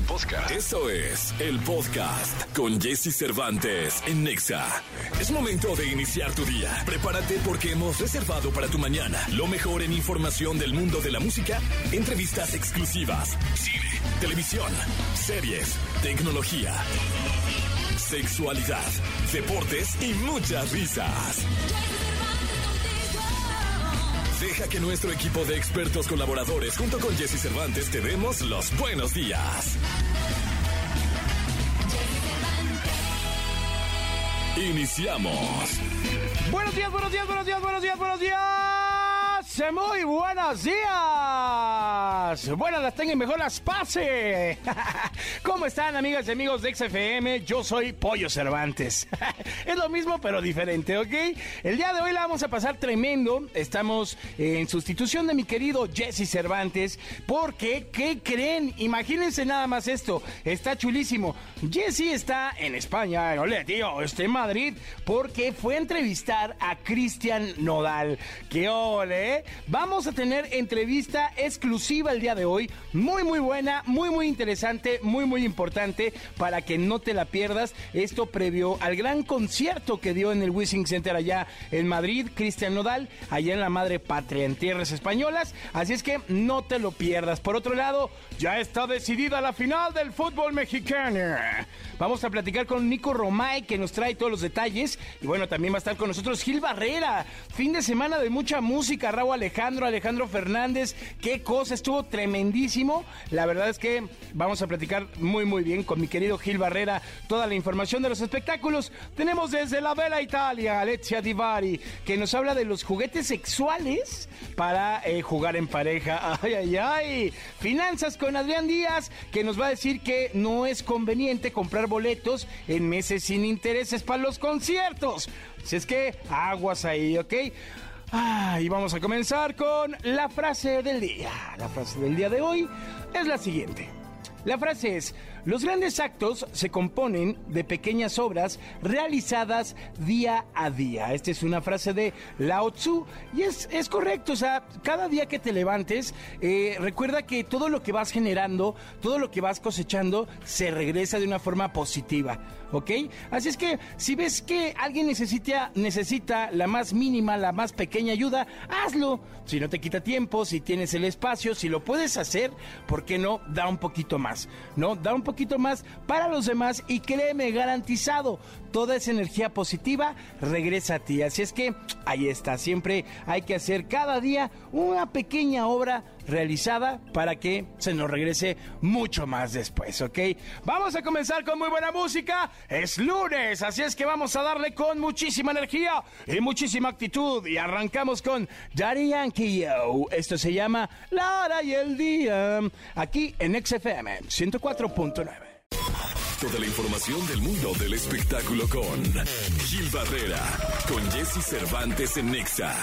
podcast. Eso es el podcast con Jesse Cervantes en Nexa. Es momento de iniciar tu día. Prepárate porque hemos reservado para tu mañana lo mejor en información del mundo de la música, entrevistas exclusivas, cine, televisión, series, tecnología, sexualidad, deportes y muchas risas. Deja que nuestro equipo de expertos colaboradores junto con Jesse Cervantes te demos los buenos días. Iniciamos. Buenos días, buenos días, buenos días, buenos días, buenos días. Muy buenos días. Buenas las tengan, mejor las pase. ¿Cómo están, amigas y amigos de XFM? Yo soy Pollo Cervantes. es lo mismo, pero diferente, ¿ok? El día de hoy la vamos a pasar tremendo. Estamos en sustitución de mi querido Jesse Cervantes. Porque, ¿qué creen? Imagínense nada más esto. Está chulísimo. Jesse está en España. Ole, tío, está en Madrid. Porque fue a entrevistar a Cristian Nodal. ¡Qué ole! Vamos a tener entrevista exclusiva el día de hoy, muy muy buena, muy muy interesante, muy muy importante para que no te la pierdas. Esto previo al gran concierto que dio en el Wishing Center allá en Madrid, Cristian Nodal, allá en la madre patria, en tierras españolas. Así es que no te lo pierdas. Por otro lado, ya está decidida la final del fútbol mexicano. Vamos a platicar con Nico Romay, que nos trae todos los detalles. Y bueno, también va a estar con nosotros Gil Barrera. Fin de semana de mucha música, Raúl Alejandro, Alejandro Fernández. Qué cosa, estuvo tremendísimo. La verdad es que vamos a platicar muy, muy bien con mi querido Gil Barrera toda la información de los espectáculos. Tenemos desde la Vela Italia, Alexia Divari, que nos habla de los juguetes sexuales para eh, jugar en pareja. Ay, ay, ay. Finanzas con Adrián Díaz, que nos va a decir que no es conveniente comprar boletos en meses sin intereses para los conciertos. Si es que aguas ahí, ¿ok? Ah, y vamos a comenzar con la frase del día. La frase del día de hoy es la siguiente. La frase es, los grandes actos se componen de pequeñas obras realizadas día a día. Esta es una frase de Lao Tzu y es, es correcto. O sea, cada día que te levantes, eh, recuerda que todo lo que vas generando, todo lo que vas cosechando, se regresa de una forma positiva. ¿Ok? Así es que si ves que alguien necesita, necesita la más mínima, la más pequeña ayuda, hazlo. Si no te quita tiempo, si tienes el espacio, si lo puedes hacer, ¿por qué no? Da un poquito más. ¿No? Da un poquito más para los demás y créeme, garantizado, toda esa energía positiva regresa a ti. Así es que ahí está, siempre hay que hacer cada día una pequeña obra realizada para que se nos regrese mucho más después, ¿ok? Vamos a comenzar con muy buena música. Es lunes, así es que vamos a darle con muchísima energía y muchísima actitud. Y arrancamos con Daddy Yankee Yo. Esto se llama La Hora y el Día. Aquí en XFM 104.9. Toda la información del mundo del espectáculo con Gil Barrera, con Jesse Cervantes en Nexa.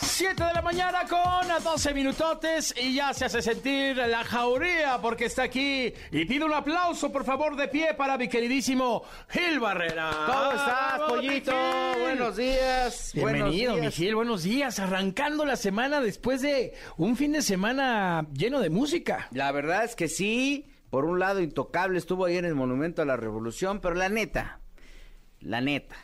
7 de la mañana con 12 minutotes y ya se hace sentir la jauría porque está aquí y pido un aplauso por favor de pie para mi queridísimo Gil Barrera. ¿Cómo estás, pollito? Buenos días. Bienvenido, buenos mi. Gil, buenos días. Arrancando la semana después de un fin de semana lleno de música. La verdad es que sí, por un lado intocable estuvo ahí en el Monumento a la Revolución, pero la neta, la neta,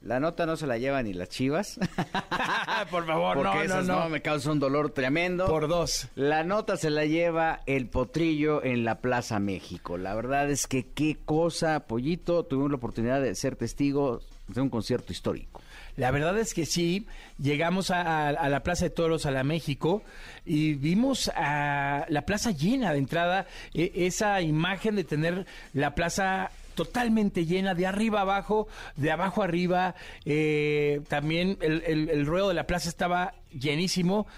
la nota no se la lleva ni las chivas. por favor, porque no, no, no. no me causa un dolor tremendo. Por dos. La nota se la lleva el potrillo en la Plaza México. La verdad es que qué cosa, pollito. Tuvimos la oportunidad de ser testigos de un concierto histórico. La verdad es que sí, llegamos a, la Plaza de Toros, a la México, y vimos a la plaza llena de entrada, e- esa imagen de tener la plaza totalmente llena, de arriba abajo, de abajo arriba, eh, también el, el- el ruedo de la plaza estaba llenísimo,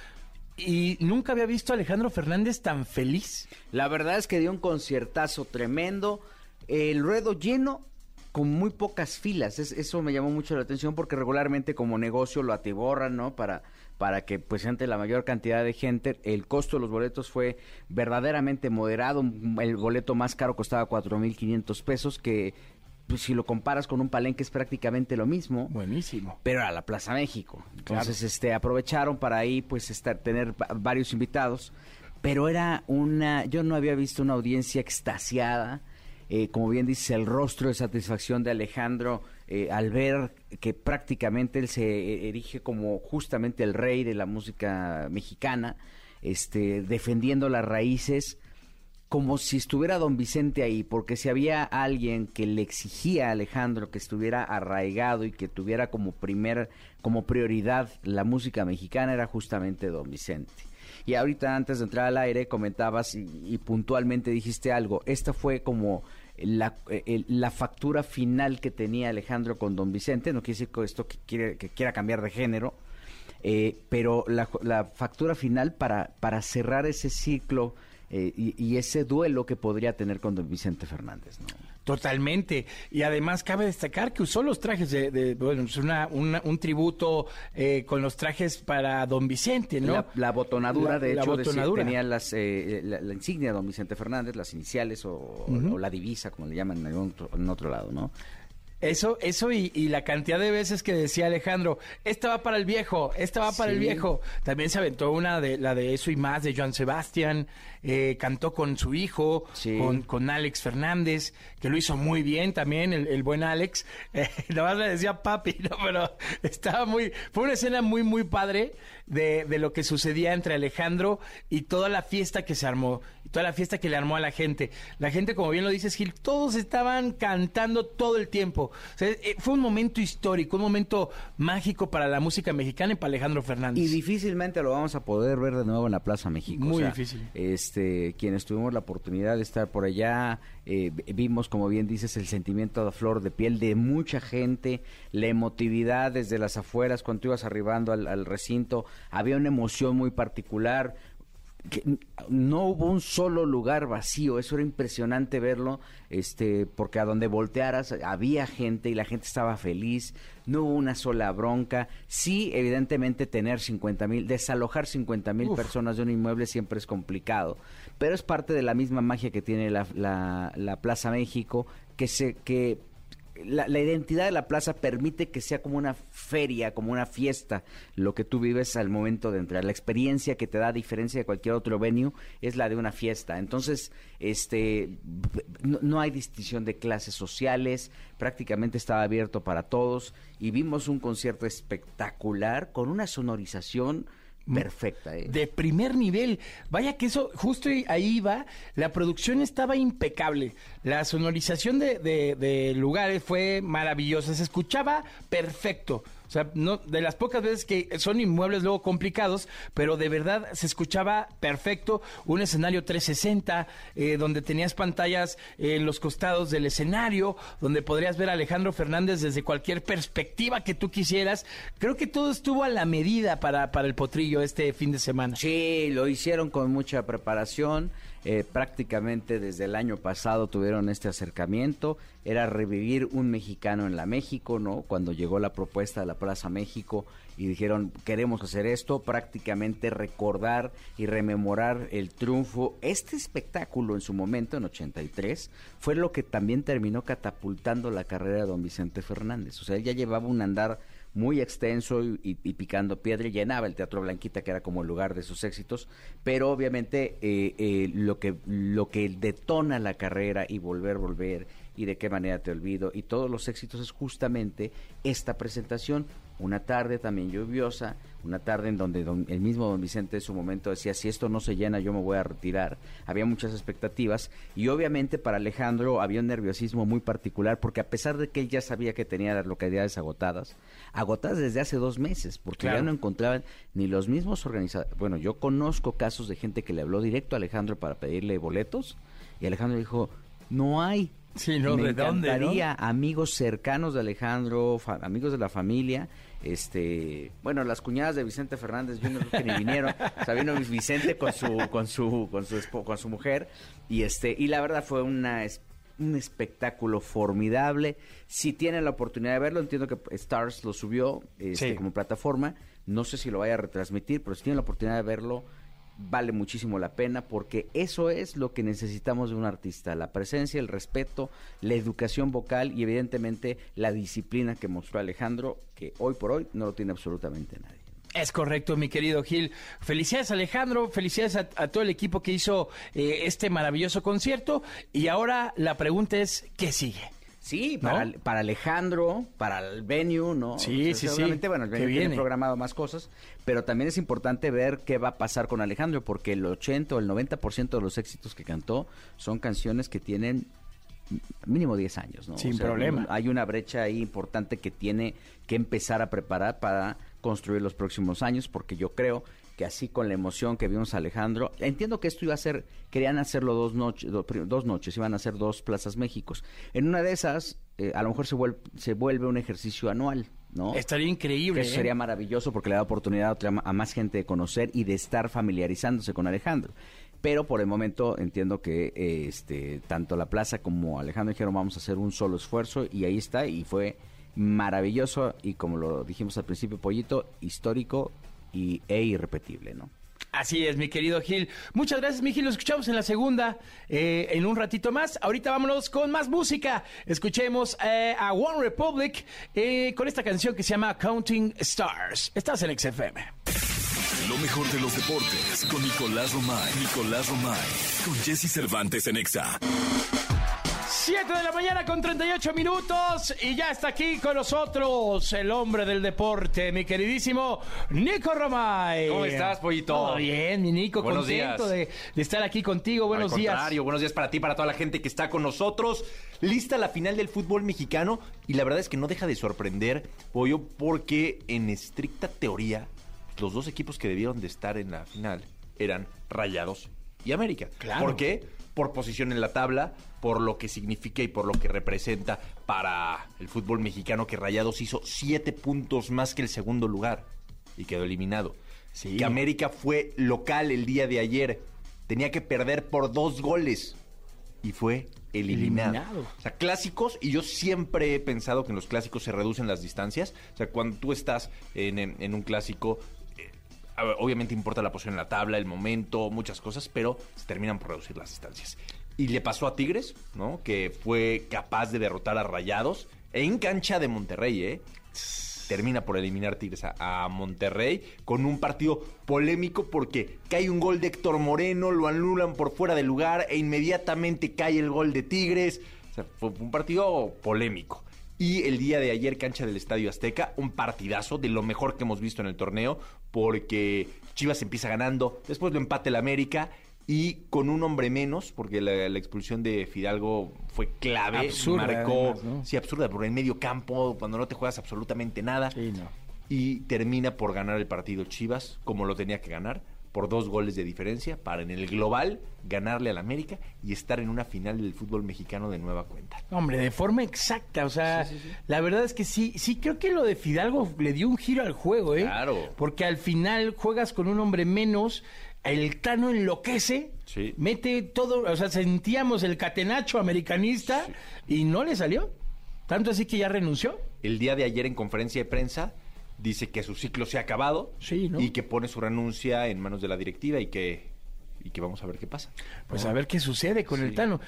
y nunca había visto a Alejandro Fernández tan feliz. La verdad es que dio un conciertazo tremendo. El ruedo lleno con muy pocas filas. Es- eso me llamó mucho la atención porque regularmente como negocio lo atiborran, ¿no? Para, para que pues ante la mayor cantidad de gente, el costo de los boletos fue verdaderamente moderado. El boleto más caro costaba 4.500 pesos, que pues, si lo comparas con un palenque es prácticamente lo mismo Buenísimo. pero a la Plaza México. Entonces, este, aprovecharon para ahí, pues, estar, tener va- varios invitados. pero era una, yo no había visto una audiencia extasiada, eh, como bien dice, el rostro de satisfacción de Alejandro eh, al ver que prácticamente él se erige como justamente el rey de la música mexicana, este, defendiendo las raíces como si estuviera don Vicente ahí, porque si había alguien que le exigía a Alejandro que estuviera arraigado y que tuviera como primer, como prioridad la música mexicana, era justamente don Vicente. Y ahorita antes de entrar al aire comentabas y, puntualmente dijiste algo, esta fue como la, la, factura final que tenía Alejandro con don Vicente, no quiere decir que esto que, quiere, que quiera cambiar de género, eh, pero la, la, factura final para, para cerrar ese ciclo eh, y, ese duelo que podría tener con don Vicente Fernández. ¿no? Totalmente. Y además cabe destacar que usó los trajes de, bueno, es una, un tributo eh, con los trajes para don Vicente, ¿no? La, botonadura, de hecho, tenía las, eh, la, insignia de don Vicente Fernández, las iniciales o, la divisa, como le llaman en otro, en otro lado, ¿no? Eso, eso y, la cantidad de veces que decía Alejandro, esta va para el viejo, esta va para el viejo. También se aventó una de la de eso y más de Joan Sebastián, eh, cantó con su hijo, con, con, Alex Fernández, que lo hizo muy bien también, el, buen Alex. Eh, más le decía papi, ¿no? pero estaba muy, fue una escena muy, muy padre de, de lo que sucedía entre Alejandro y toda la fiesta que se armó toda la fiesta que le armó a la gente. La gente, como bien lo dices, Gil, todos estaban cantando todo el tiempo. Eh, fue un momento histórico, un momento mágico para la música mexicana y para Alejandro Fernández. Y difícilmente lo vamos a poder ver de nuevo en la Plaza México. Muy difícil. Este, quienes tuvimos la oportunidad de estar por allá, eh, vimos, como bien dices, el sentimiento de flor de piel de mucha gente, la emotividad desde las afueras, cuando ibas arribando al, al recinto, había una emoción muy particular que no hubo un solo lugar vacío, eso era impresionante verlo, este, porque a donde voltearas había gente y la gente estaba feliz, no hubo una sola bronca, sí, evidentemente tener 50 mil, desalojar 50 mil personas de un inmueble siempre es complicado, pero es parte de la misma magia que tiene la, la, la Plaza México, que se, que la, identidad de la plaza permite que sea como una feria, como una fiesta, lo que tú vives al momento de entrar. La experiencia que te da, a diferencia de cualquier otro venue, es la de una fiesta. Entonces, este, no, hay distinción de clases sociales, prácticamente estaba abierto para todos y vimos un concierto espectacular con una sonorización perfecta. ¿eh? De primer nivel. Vaya que eso, justo ahí va, la producción estaba impecable. La sonorización de, de lugares fue maravillosa, se escuchaba perfecto. O sea, no, de las pocas veces que son inmuebles luego complicados, pero de verdad se escuchaba perfecto. Un escenario 360, eh, donde tenías pantallas en los costados del escenario, donde podrías ver a Alejandro Fernández desde cualquier perspectiva que tú quisieras. Creo que todo estuvo a la medida para, para el potrillo este fin de semana. Sí, lo hicieron con mucha preparación. Eh, prácticamente desde el año pasado tuvieron este acercamiento, era revivir un mexicano en la México, ¿no? Cuando llegó la propuesta de la Plaza México y dijeron, queremos hacer esto, prácticamente recordar y rememorar el triunfo. Este espectáculo en su momento, en 83, fue lo que también terminó catapultando la carrera de don Vicente Fernández. O sea, él ya llevaba un andar muy extenso y, picando piedra y llenaba el Teatro Blanquita, que era como el lugar de sus éxitos, pero obviamente eh, eh, lo, que, lo que detona la carrera y volver, volver y de qué manera te olvido y todos los éxitos es justamente esta presentación una tarde también lluviosa, una tarde en donde el mismo don Vicente en su momento decía, si esto no se llena yo me voy a retirar. Había muchas expectativas y obviamente para Alejandro había un nerviosismo muy particular porque a pesar de que él ya sabía que tenía las localidades agotadas, agotadas desde hace dos meses, porque ya no encontraban ni los mismos organizadores. Bueno, yo conozco casos de gente que le habló directo a Alejandro para pedirle boletos y Alejandro dijo, no hay. Sí, no, me ¿de encantaría, amigos cercanos de Alejandro, amigos de la familia, este bueno las cuñadas de Vicente Fernández yo no que ni vinieron. O sea vino Vicente con su con su con su con su mujer y este y la verdad fue una un espectáculo formidable. Si tienen la oportunidad de verlo entiendo que Stars lo subió este, como plataforma. No sé si lo vaya a retransmitir pero si tienen la oportunidad de verlo vale muchísimo la pena porque eso es lo que necesitamos de un artista, la presencia, el respeto, la educación vocal y evidentemente la disciplina que mostró Alejandro, que hoy por hoy no lo tiene absolutamente nadie. Es correcto, mi querido Gil. Felicidades Alejandro, felicidades a, todo el equipo que hizo eh, este maravilloso concierto. Y ahora la pregunta es, ¿qué sigue? Sí, para, ¿No? para Alejandro, para el venue, ¿no? Sí, sí, sí. seguramente, bueno, el venue tiene viene. programado más cosas, pero también es importante ver qué va a pasar con Alejandro, porque el 80 o el 90% de los éxitos que cantó son canciones que tienen mínimo 10 años, ¿no? Sin problema. Hay una brecha ahí importante que tiene que empezar a preparar para construir los próximos años, porque yo creo que así con la emoción que vimos a Alejandro, entiendo que esto iba a ser, querían hacerlo dos, noches dos noches, iban a ser dos plazas Méxicos. En una de esas, eh, a lo mejor se vuelve, se vuelve un ejercicio anual, ¿no? Estaría increíble. Que eso ¿eh? sería maravilloso porque le da oportunidad a, más gente de conocer y de estar familiarizándose con Alejandro. Pero por el momento entiendo que eh, este tanto la plaza como Alejandro dijeron vamos a hacer un solo esfuerzo y ahí está y fue maravilloso y como lo dijimos al principio Pollito histórico y e irrepetible, ¿no? Así es, mi querido Gil. Muchas gracias, mi Gil. Lo escuchamos en la segunda, eh, en un ratito más. Ahorita vámonos con más música. Escuchemos eh, a One Republic eh, con esta canción que se llama Counting Stars. Estás en XFM. Lo mejor de los deportes con Nicolás Romay. Nicolás Romay. Con Jesse Cervantes en Exa. 7 de la mañana con 38 minutos y ya está aquí con nosotros el hombre del deporte, mi queridísimo Nico Romay. ¿Cómo estás, pollito? Todo bien, mi Nico, Buenos contento días. de, de estar aquí contigo. Buenos Al días. contrario, buenos días para ti, para toda la gente que está con nosotros. Lista la final del fútbol mexicano y la verdad es que no deja de sorprender, Pollo, porque en estricta teoría los dos equipos que debieron de estar en la final eran Rayados y América. Claro. ¿Por qué? Por posición en la tabla, por lo que significa y por lo que representa para el fútbol mexicano que Rayados hizo siete puntos más que el segundo lugar y quedó eliminado. Sí. Que América fue local el día de ayer. Tenía que perder por dos goles y fue eliminado. Eliminado. O sea, clásicos, y yo siempre he pensado que en los clásicos se reducen las distancias. O sea, cuando tú estás en, en- en un clásico, obviamente importa la posición en la tabla, el momento, muchas cosas, pero se terminan por reducir las distancias. Y le pasó a Tigres, ¿no? Que fue capaz de derrotar a Rayados en cancha de Monterrey, ¿eh? termina por eliminar Tigres a, a Monterrey con un partido polémico porque cae un gol de Héctor Moreno, lo anulan por fuera de lugar e inmediatamente cae el gol de Tigres. O sea, fue un partido polémico. Y el día de ayer, cancha del Estadio Azteca, un partidazo de lo mejor que hemos visto en el torneo, porque Chivas empieza ganando, después lo empate el América y con un hombre menos, porque la, la expulsión de Fidalgo fue clave, Absurda, marcó, además, ¿no? sí, absurda, por el medio campo, cuando no te juegas absolutamente nada Sí, no. y termina por ganar el partido Chivas como lo tenía que ganar por dos goles de diferencia para en el global ganarle al América y estar en una final del fútbol mexicano de nueva cuenta. Hombre, de forma exacta, o sea, la verdad es que sí, sí creo que lo de Fidalgo le dio un giro al juego, ¿eh? Claro. Porque al final juegas con un hombre menos, el Tano enloquece, mete todo, o sea, sentíamos el catenacho americanista y no le salió. Tanto así que ya renunció. El día de ayer en conferencia de prensa dice que su ciclo se ha acabado Sí, ¿no? y que pone su renuncia en manos de la directiva y que y que vamos a ver qué pasa. Pues ¿no? a ver qué sucede con el. Tano.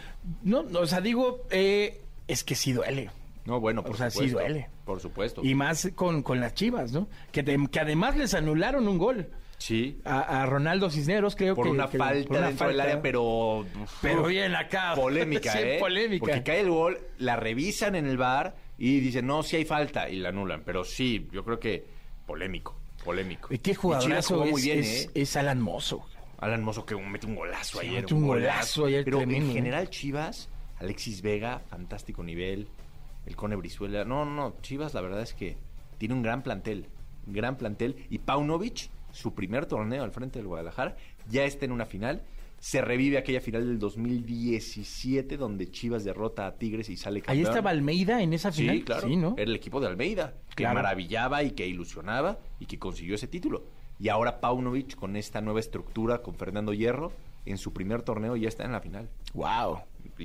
No, no, o sea, digo, eh, es que sí duele. No, bueno, por o sea, sí duele. Por supuesto. Y más con, con las chivas, ¿no? Que, de- que además les anularon un gol. sí. A, a Ronaldo Cisneros, creo Por que. una que- falta por una dentro del falta. área, pero... Pero bien acá. Polémica, Sí, ¿eh? polémica. Porque cae el gol, la revisan en el bar y dicen, no, sí hay falta, y la anulan. Pero sí, yo creo que polémico, polémico. ¿Y qué jugadorazo es, muy bien, es, ¿eh? es Alan Mozo. Alan Mozo que mete un golazo Sí, ayer. mete un golazo ayer Pero tremendo, en ¿eh? general Chivas, Alexis Vega, fantástico nivel. El Cone Brizuela. No, no, no. Chivas la verdad es que tiene un gran plantel. Gran plantel. Y Paunovic, su primer torneo al frente del Guadalajara, ya está en una final. Se revive aquella final del 2017 donde Chivas derrota a Tigres y sale Ahí campeón. estaba Almeida en esa final. Sí, claro. ¿no? Era el equipo de Almeida, que Claro. maravillaba y que ilusionaba y que consiguió ese título. Y ahora Paunovic, con esta nueva estructura, con Fernando Hierro, en su primer torneo ya está en la final. Wow.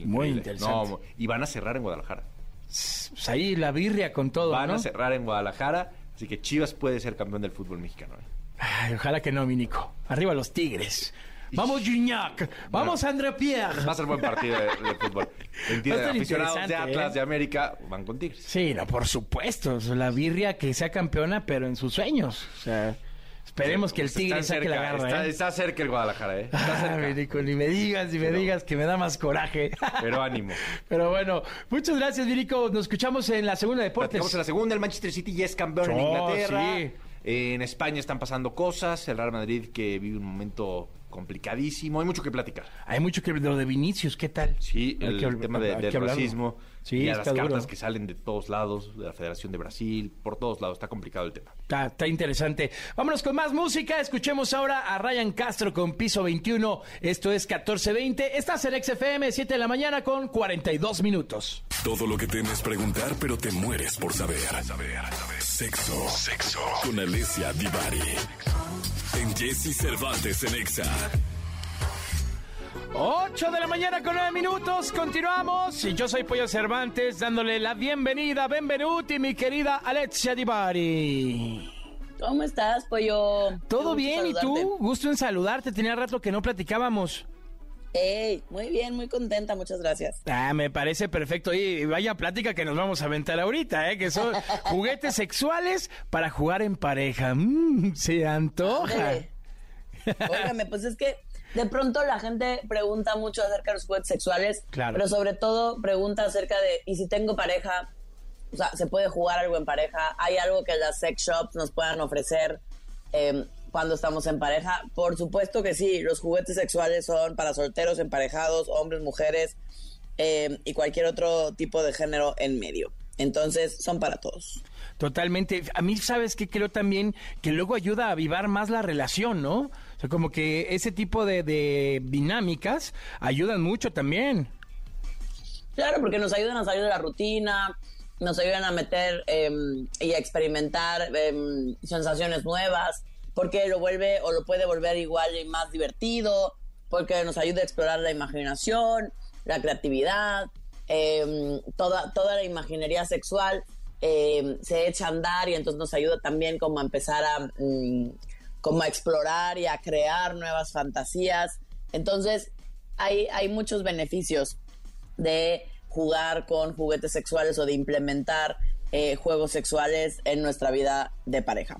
Muy interesante. No, y van a cerrar en Guadalajara. Pues ahí la birria con todo. Van ¿no? a cerrar en Guadalajara, así que Chivas puede ser campeón del fútbol mexicano. ¿eh? Ay, ojalá que no, mi Nico. Arriba los Tigres. Vamos, Gignac. Vamos, André Pierre. Va a ser buen partido de, de fútbol. Entiende, estar aficionados de Atlas, ¿eh? de América, van con Tigres. Sí, no, por supuesto. La birria que sea campeona, pero en sus sueños. O sea, Esperemos que el Tigre saque la cerca, garra, está, ¿eh? está cerca el Guadalajara, ¿eh? Está Ah, cerca. Virico, ni me digas, ni me Pero- digas que me da más coraje. Pero ánimo. Pero bueno, muchas gracias, Virico. Nos escuchamos en la segunda de deportes. En la segunda, el Manchester City ya es campeón en Oh, Inglaterra. sí. En España están pasando cosas. El Real Madrid que vive un momento complicadísimo. Hay mucho que platicar. Hay mucho que lo de Vinicius, ¿qué tal? Sí, Hay el que- tema de- del racismo. Sí, y a las cartas duro. que salen de todos lados, de la Federación de Brasil, por todos lados. Está complicado el tema. Está, está interesante. Vámonos con más música. Escuchemos ahora a Ryan Castro con Piso 21. Esto es 1420. Estás en XFM, 7 de la mañana con 42 minutos. Todo lo que temes preguntar, pero te mueres por saber. Sexo. Sexo. Con Alessia Divari. Jesse Cervantes en Exa. 8 de la mañana con 9 minutos. Continuamos. Y yo soy Pollo Cervantes dándole la bienvenida, benvenuti, mi querida Alexia Divari. ¿Cómo estás, pollo? ¿Todo bien? ¿Y tú? Gusto en saludarte. Tenía rato que no platicábamos. Ey, muy bien, muy contenta, muchas gracias. Ah, me parece perfecto. Y vaya plática que nos vamos a aventar ahorita, ¿eh? Que son juguetes sexuales para jugar en pareja. Mm, se antoja. Óigame, pues es que de pronto la gente pregunta mucho acerca de los juguetes sexuales, Claro. pero sobre todo pregunta acerca de, ¿y si tengo pareja? O sea, ¿se puede jugar algo en pareja? ¿Hay algo que las sex shops nos puedan ofrecer eh, cuando estamos en pareja? Por supuesto que sí, los juguetes sexuales son para solteros, emparejados, hombres, mujeres eh, y cualquier otro tipo de género en medio. Entonces, son para todos. Totalmente. A mí, ¿sabes qué? Creo también que luego ayuda a avivar más la relación, ¿no? O sea, como que ese tipo de, de dinámicas ayudan mucho también. Claro, porque nos ayudan a salir de la rutina, nos ayudan a meter em, y a experimentar em, sensaciones nuevas, porque lo vuelve o lo puede volver igual y más divertido, porque nos ayuda a explorar la imaginación, la creatividad, em, toda, toda la imaginería sexual em, se echa a andar y entonces nos ayuda también como a empezar a, mm, como explorar y a crear nuevas fantasías. Entonces, hay, hay muchos beneficios de jugar con juguetes sexuales o de implementar eh, juegos sexuales en nuestra vida de pareja.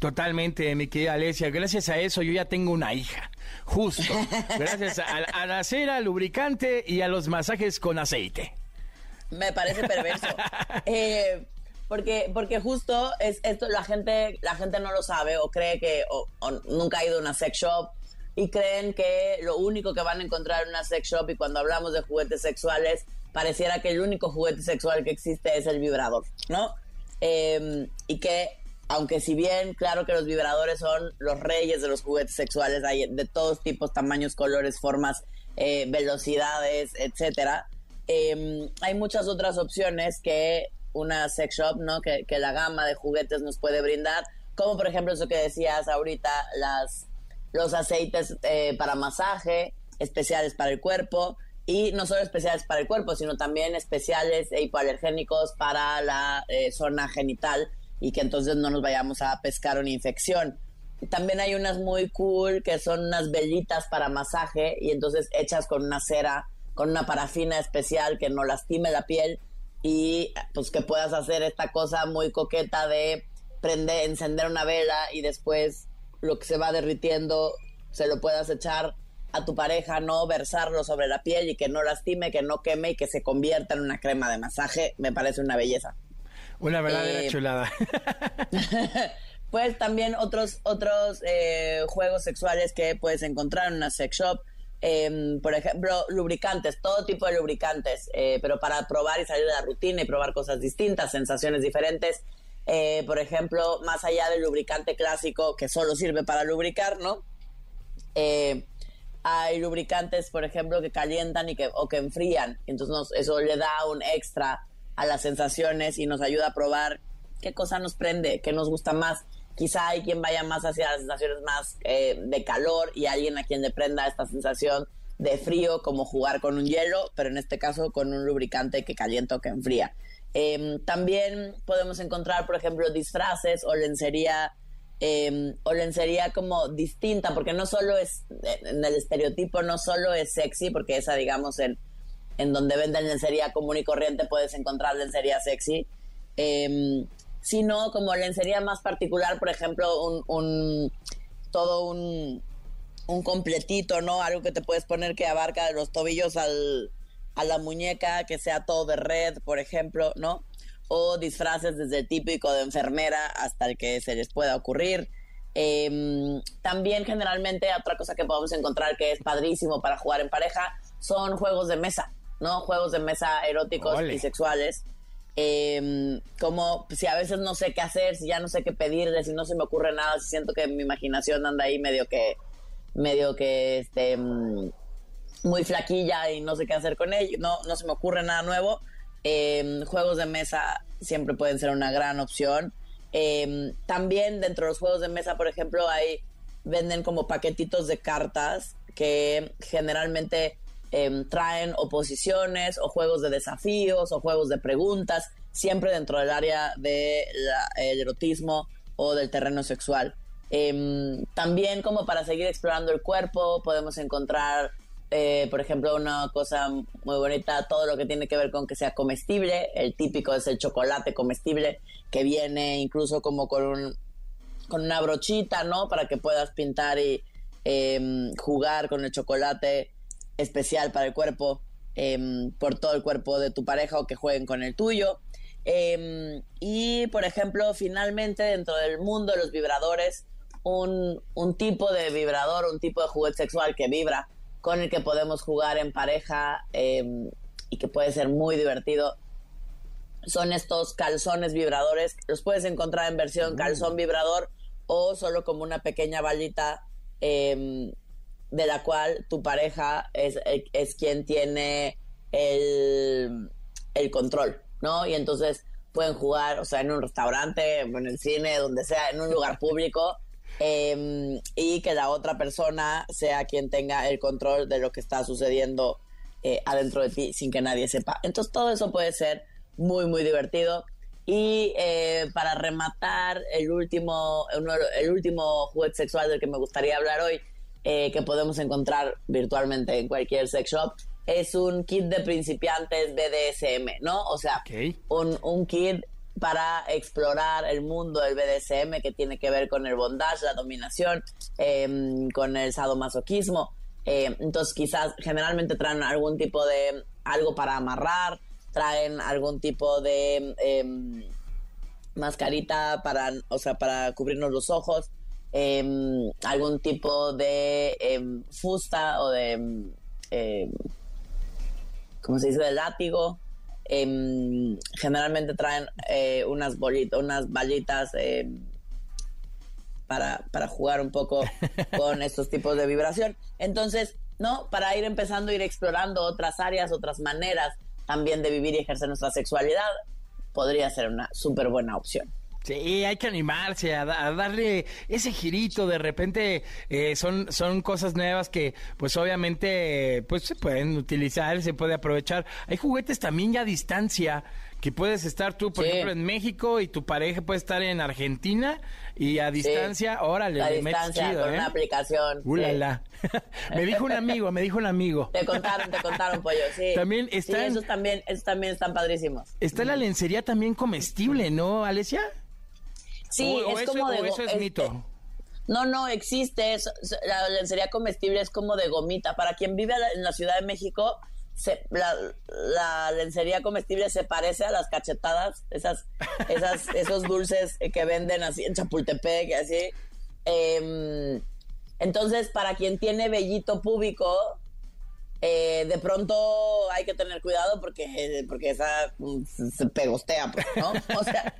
Totalmente, mi querida Alesia. Gracias a eso yo ya tengo una hija. Justo. Gracias a, a la cera, al lubricante y a los masajes con aceite. Me parece perverso. Eh, porque, porque justo es esto, la gente, la gente no lo sabe o cree que o, o nunca ha ido a una sex shop y creen que lo único que van a encontrar en una sex shop y cuando hablamos de juguetes sexuales pareciera que el único juguete sexual que existe es el vibrador, ¿no? Eh, y que aunque si bien claro que los vibradores son los reyes de los juguetes sexuales, hay de todos tipos, tamaños, colores, formas, eh, velocidades, etcétera. Eh, hay muchas otras opciones que una sex shop, ¿no? Que, la gama de juguetes nos puede brindar, como por ejemplo eso que decías ahorita, las los aceites eh, para masaje, especiales para el cuerpo, y no solo especiales para el cuerpo, sino también especiales e hipoalergénicos para la eh, zona genital y que entonces no nos vayamos a pescar una infección. También hay unas muy cool que son unas velitas para masaje y entonces hechas con una cera, con una parafina especial que no lastime la piel y pues que puedas hacer esta cosa muy coqueta de prender, encender una vela y después lo que se va derritiendo se lo puedas echar a tu pareja, no versarlo sobre la piel y que no lastime, que no queme y que se convierta en una crema de masaje, me parece una belleza. Una verdadera Eh, chulada. pues también otros otros eh, juegos sexuales que puedes encontrar en una sex shop. eh, por ejemplo, lubricantes, todo tipo de lubricantes, eh, pero para probar y salir de la rutina y probar cosas distintas, sensaciones diferentes. Por ejemplo, más allá del lubricante clásico que solo sirve para lubricar, ¿no? Eh, hay lubricantes, por ejemplo, que calientan y que, o que enfrían. Entonces nos- eso le da un extra a las sensaciones y nos ayuda a probar qué cosa nos prende, qué nos gusta más. Quizá hay quien vaya más hacia las sensaciones más eh, de calor y alguien a quien le prenda esta sensación de frío, como jugar con un hielo, pero en este caso con un lubricante que calienta o que enfría. Eh, también podemos encontrar, por ejemplo, disfraces o lencería eh, o lencería como distinta, porque no solo es, en el estereotipo no solo es sexy, porque esa, digamos, en, en donde venden lencería común y corriente puedes encontrar lencería sexy, eh, sino como lencería más particular, por ejemplo, un, un todo un, un completito, ¿no? Algo que te puedes poner que abarca de los tobillos al, a la muñeca, que sea todo de red, por ejemplo, ¿no? O disfraces desde el típico de enfermera hasta el que se les pueda ocurrir. Em, también generalmente otra cosa que podemos encontrar que es padrísimo para jugar en pareja son juegos de mesa, ¿no? Juegos de mesa eróticos y sexuales. Em, como si a veces no sé qué hacer, si ya no sé qué pedirle, si no se me ocurre nada, si siento que mi imaginación anda ahí medio que, medio que, este, mm, muy flaquilla y no sé qué hacer con ello, no, no se me ocurre nada nuevo. Em, juegos de mesa siempre pueden ser una gran opción. Em, también dentro de los juegos de mesa, por ejemplo, hay venden como paquetitos de cartas que generalmente em, traen oposiciones o juegos de desafíos o juegos de preguntas, siempre dentro del área del erotismo o del terreno sexual. también como para seguir explorando el cuerpo podemos encontrar eh, por ejemplo, una cosa muy bonita, todo lo que tiene que ver con que sea comestible, el típico es el chocolate comestible, que viene incluso como con, un, con una brochita, ¿no? Para que puedas pintar y em, jugar con el chocolate especial para el cuerpo, em, por todo el cuerpo de tu pareja o que jueguen con el tuyo. Em, y, por ejemplo, finalmente, dentro del mundo de los vibradores, un, un tipo de vibrador, un tipo de juguete sexual que vibra, con el que podemos jugar en pareja em, y que puede ser muy divertido. Son estos calzones vibradores. Los puedes encontrar en versión calzón vibrador o solo como una pequeña balita de la cual tu pareja es, es quien tiene el, el control, ¿no? Y entonces pueden jugar, o sea, en un restaurante, en el cine, donde sea, en un lugar público Em, y que la otra persona sea quien tenga el control de lo que está sucediendo eh, adentro de ti sin que nadie sepa. Entonces todo eso puede ser muy, muy divertido. Y eh, para rematar, el último, el último juguete sexual del que me gustaría hablar hoy, eh, que podemos encontrar virtualmente en cualquier sex shop, es un kit de principiantes BDSM, ¿no? O sea, un, un kit para explorar el mundo del BDSM que tiene que ver con el bondage, la dominación, em, con el sadomasoquismo. Em, entonces quizás generalmente traen algún tipo de algo para amarrar, traen algún tipo de em, mascarita para, o sea, para cubrirnos los ojos, algún tipo de fusta o de, ¿cómo se dice?, de látigo. Em, generalmente traen eh, unas bolitas, unas ballitas em, para, para jugar un poco con estos tipos de vibración. Entonces, ¿no? Para ir empezando, ir explorando otras áreas, otras maneras también de vivir y ejercer nuestra sexualidad, podría ser una súper buena opción. Sí, hay que animarse a, darle ese girito. De repente eh, son, son cosas nuevas que, pues obviamente, pues se pueden utilizar, se puede aprovechar. Hay juguetes también ya a distancia que puedes estar tú, por ejemplo, en México y tu pareja puede estar en Argentina y a distancia, órale, a distancia, con ¿eh? una aplicación. Ulala. me dijo un amigo, me dijo un amigo. Te contaron, te contaron, pollo, sí. También está. esos también, esos también están padrísimos. Está la lencería también comestible, ¿no, Alesia? Sí, es como de... eso es mito. No, no, existe. la lencería comestible es como de gomita. Para quien vive en la Ciudad de México, se, la, lencería comestible se parece a las cachetadas, esas, esas, esos dulces que venden así en Chapultepec, así. Em, entonces, para quien tiene vellito público, eh, de pronto hay que tener cuidado porque, porque esa mm, se pegostea, pues, ¿no? O sea,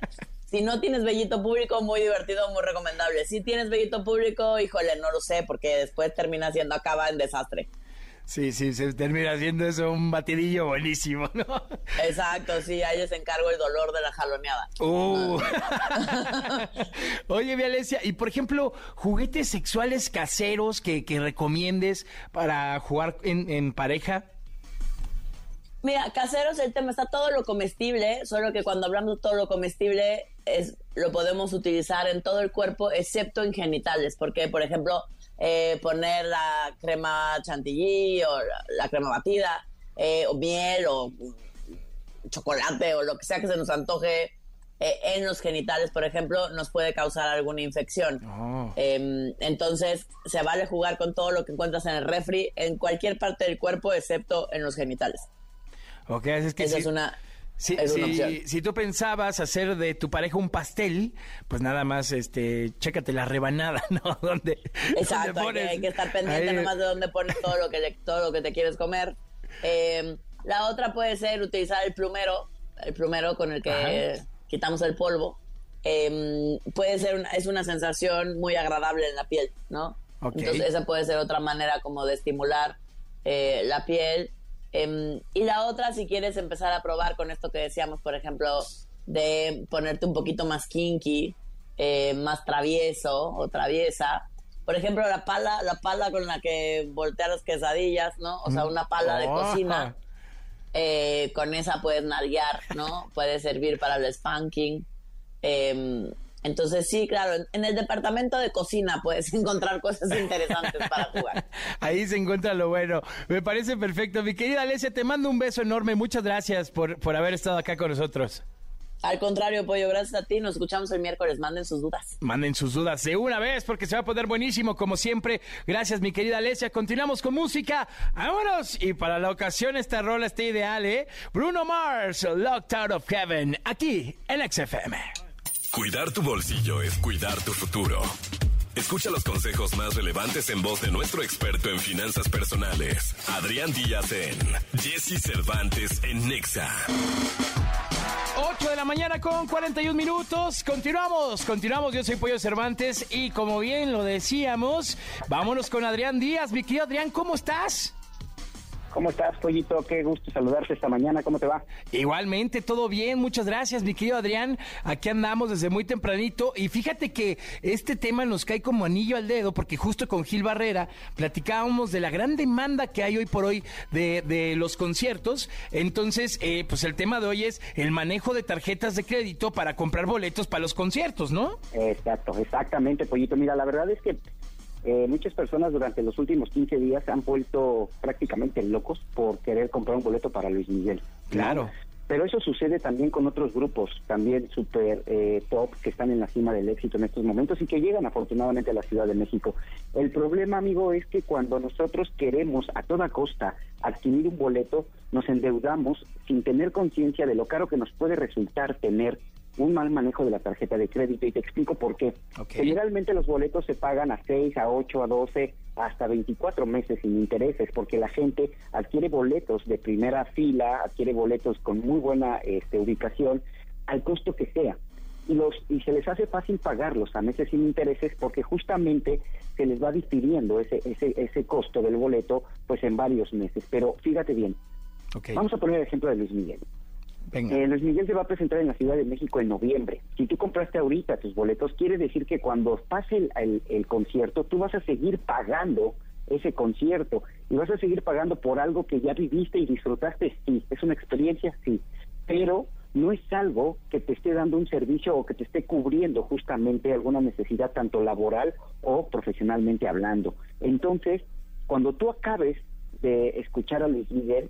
si no tienes vellito público, muy divertido, muy recomendable. Si tienes vellito público, híjole, no lo sé, porque después termina siendo acaba en desastre. Sí, sí, se termina haciendo eso un batidillo buenísimo, ¿no? Exacto, sí, ahí les encargo el dolor de la jaloneada. Uh. Oye, Vialesia, y por ejemplo, juguetes sexuales caseros que, que recomiendes para jugar en, en pareja. Mira, caseros el tema está todo lo comestible, solo que cuando hablamos de todo lo comestible es lo podemos utilizar en todo el cuerpo excepto en genitales, porque por ejemplo eh, poner la crema chantilly o la, crema batida eh, o miel o chocolate o lo que sea que se nos antoje eh, en los genitales, por ejemplo, nos puede causar alguna infección. Oh. Em, entonces, se vale jugar con todo lo que encuentras en el refri, en cualquier parte del cuerpo, excepto en los genitales. Ok, es que Esa sí. es una... Si, si- tú pensabas hacer de tu pareja un pastel, pues nada más, este, chécate la rebanada, ¿no? Donde, Exacto, hay que, pones- hay que estar pendiente ahí- nomás de dónde pones todo lo que le- todo lo que te quieres comer. Eh, la otra puede ser utilizar el plumero, el plumero con el que Ajá. quitamos el polvo. Eh, puede ser una, es una sensación muy agradable en la piel, ¿no? Entonces esa puede ser otra manera como de estimular eh, la piel. Em, y la otra, si quieres empezar a probar con esto que decíamos, por ejemplo, de ponerte un poquito más kinky, eh, más travieso o traviesa. Por ejemplo, la pala, la pala con la que volteas las quesadillas, ¿no? O sea, una pala de Oh. cocina. Eh, con esa puedes nalguear, ¿no? Puede servir para el spanking. Em, entonces, sí, claro, en, el departamento de cocina puedes encontrar cosas interesantes para jugar. Ahí se encuentra lo bueno. Me parece perfecto. Mi querida Alesia, te mando un beso enorme. Muchas gracias por, por haber estado acá con nosotros. Al contrario, Pollo, gracias a ti. Nos escuchamos el miércoles. Manden sus dudas. Manden sus dudas de una vez porque se va a poner buenísimo como siempre. Gracias mi querida Alesia. Continuamos con música. Vámonos. Y para la ocasión esta rola está ideal, ¿eh? Bruno Mars, Locked Out of Heaven, aquí en XFM. Cuidar tu bolsillo es cuidar tu futuro. Escucha los consejos más relevantes en voz de nuestro experto en finanzas personales, Adrián Díaz en Jesse Cervantes en Nexa. 8 de la mañana con 41 minutos. Continuamos, continuamos. Yo soy Pollo Cervantes y como bien lo decíamos, vámonos con Adrián Díaz. Mi querido Adrián, ¿cómo estás? ¿Cómo estás, Pollito? Qué gusto saludarte esta mañana. ¿Cómo te va? Igualmente, todo bien, muchas gracias, mi querido Adrián. Aquí andamos desde muy tempranito y fíjate que este tema nos cae como anillo al dedo porque justo con Gil Barrera platicábamos de la gran demanda que hay hoy por hoy de, de los conciertos. Entonces, eh, pues el tema de hoy es el manejo de tarjetas de crédito para comprar boletos para los conciertos, ¿no? Exacto, exactamente, Pollito. Mira, la verdad es que eh, muchas personas durante los últimos 15 días se han vuelto prácticamente locos por querer comprar un boleto para Luis Miguel. Claro. Pero eso sucede también con otros grupos, también super eh, top, que están en la cima del éxito en estos momentos y que llegan afortunadamente a la Ciudad de México. El problema, amigo, es que cuando nosotros queremos a toda costa adquirir un boleto, nos endeudamos sin tener conciencia de lo caro que nos puede resultar tener un mal manejo de la tarjeta de crédito y te explico por qué. Ok. Generalmente los boletos se pagan a 6, a 8, a 12, hasta 24 meses sin intereses, porque la gente adquiere boletos de primera fila, adquiere boletos con muy buena este, ubicación, al costo que sea. Y, los, y se les hace fácil pagarlos a meses sin intereses porque justamente se les va difiriendo ese, ese, ese costo del boleto pues en varios meses. Pero fíjate bien, Ok. vamos a poner el ejemplo de Luis Miguel. Eh, Luis Miguel se va a presentar en la Ciudad de México en noviembre. Si tú compraste ahorita tus boletos, quiere decir que cuando pase el, el- el concierto, tú vas a seguir pagando ese concierto y vas a seguir pagando por algo que ya viviste y disfrutaste, sí, es una experiencia, sí, pero no es algo que te esté dando un servicio o que te esté cubriendo justamente alguna necesidad tanto laboral o profesionalmente hablando. Entonces, cuando tú acabes de escuchar a Luis Miguel,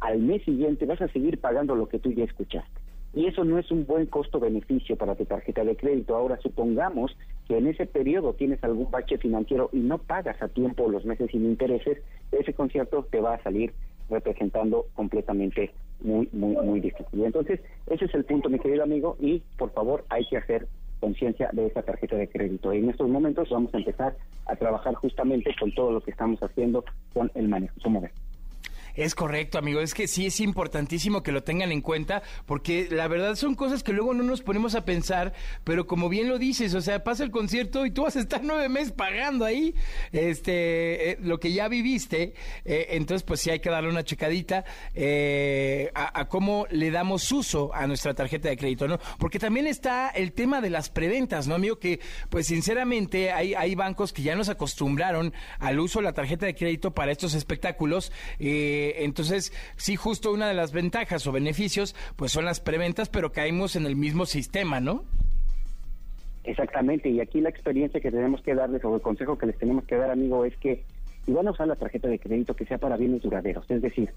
al mes siguiente vas a seguir pagando lo que tú ya escuchaste. Y eso no es un buen costo-beneficio para tu tarjeta de crédito. Ahora, supongamos que en ese periodo tienes algún bache financiero y no pagas a tiempo los meses sin intereses, ese concierto te va a salir representando completamente muy, muy, muy difícil. Entonces, ese es el punto, mi querido amigo, y por favor hay que hacer conciencia de esa tarjeta de crédito. Y en estos momentos vamos a empezar a trabajar justamente con todo lo que estamos haciendo con el manejo. ¿Cómo ves? Es correcto, amigo. Es que sí es importantísimo que lo tengan en cuenta, porque la verdad son cosas que luego no nos ponemos a pensar, pero como bien lo dices, o sea, pasa el concierto y tú vas a estar nueve meses pagando ahí este eh, lo que ya viviste. eh, entonces, pues sí hay que darle una checadita eh, a, a cómo le damos uso a nuestra tarjeta de crédito, ¿no? Porque también está el tema de las preventas, ¿no, amigo? Que, pues sinceramente, hay, hay bancos que ya nos acostumbraron al uso de la tarjeta de crédito para estos espectáculos. eh, entonces, sí, justo una de las ventajas o beneficios, pues son las preventas, pero caímos en el mismo sistema, ¿no? Exactamente, y aquí la experiencia que tenemos que darles o el consejo que les tenemos que dar, amigo, es que si van a usar la tarjeta de crédito que sea para bienes duraderos, es decir,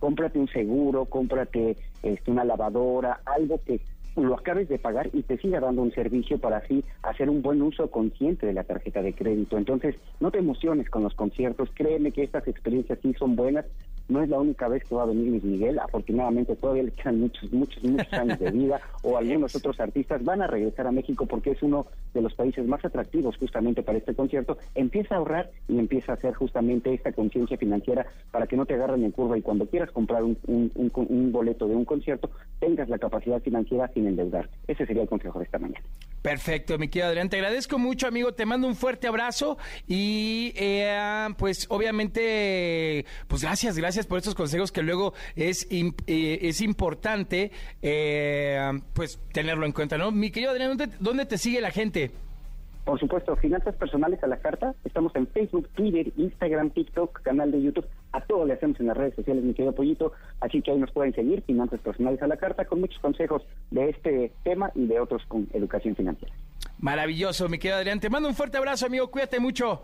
cómprate un seguro, cómprate este, una lavadora, algo que lo acabes de pagar y te siga dando un servicio para así hacer un buen uso consciente de la tarjeta de crédito. Entonces, no te emociones con los conciertos, créeme que estas experiencias sí son buenas. No es la única vez que va a venir Luis Miguel, afortunadamente todavía le quedan muchos, muchos, muchos años de vida, o algunos otros artistas van a regresar a México porque es uno de los países más atractivos justamente para este concierto. Empieza a ahorrar y empieza a hacer justamente esta conciencia financiera para que no te agarren en curva y cuando quieras comprar un, un, un, un boleto de un concierto tengas la capacidad financiera sin endeudarte. Ese sería el consejo de esta mañana. Perfecto, mi querido Adrián. Te agradezco mucho, amigo. Te mando un fuerte abrazo y eh, pues obviamente, pues gracias, gracias por estos consejos que luego es, eh, es importante eh, pues tenerlo en cuenta, ¿no? Mi querido Adrián, ¿dónde, dónde te sigue la gente? Por supuesto, Finanzas Personales a la Carta. Estamos en Facebook, Twitter, Instagram, TikTok, canal de YouTube. A todo le hacemos en las redes sociales, mi querido Pollito. Así que ahí nos pueden seguir, Finanzas Personales a la Carta, con muchos consejos de este tema y de otros con educación financiera. Maravilloso, mi querido Adrián. Te mando un fuerte abrazo, amigo. Cuídate mucho.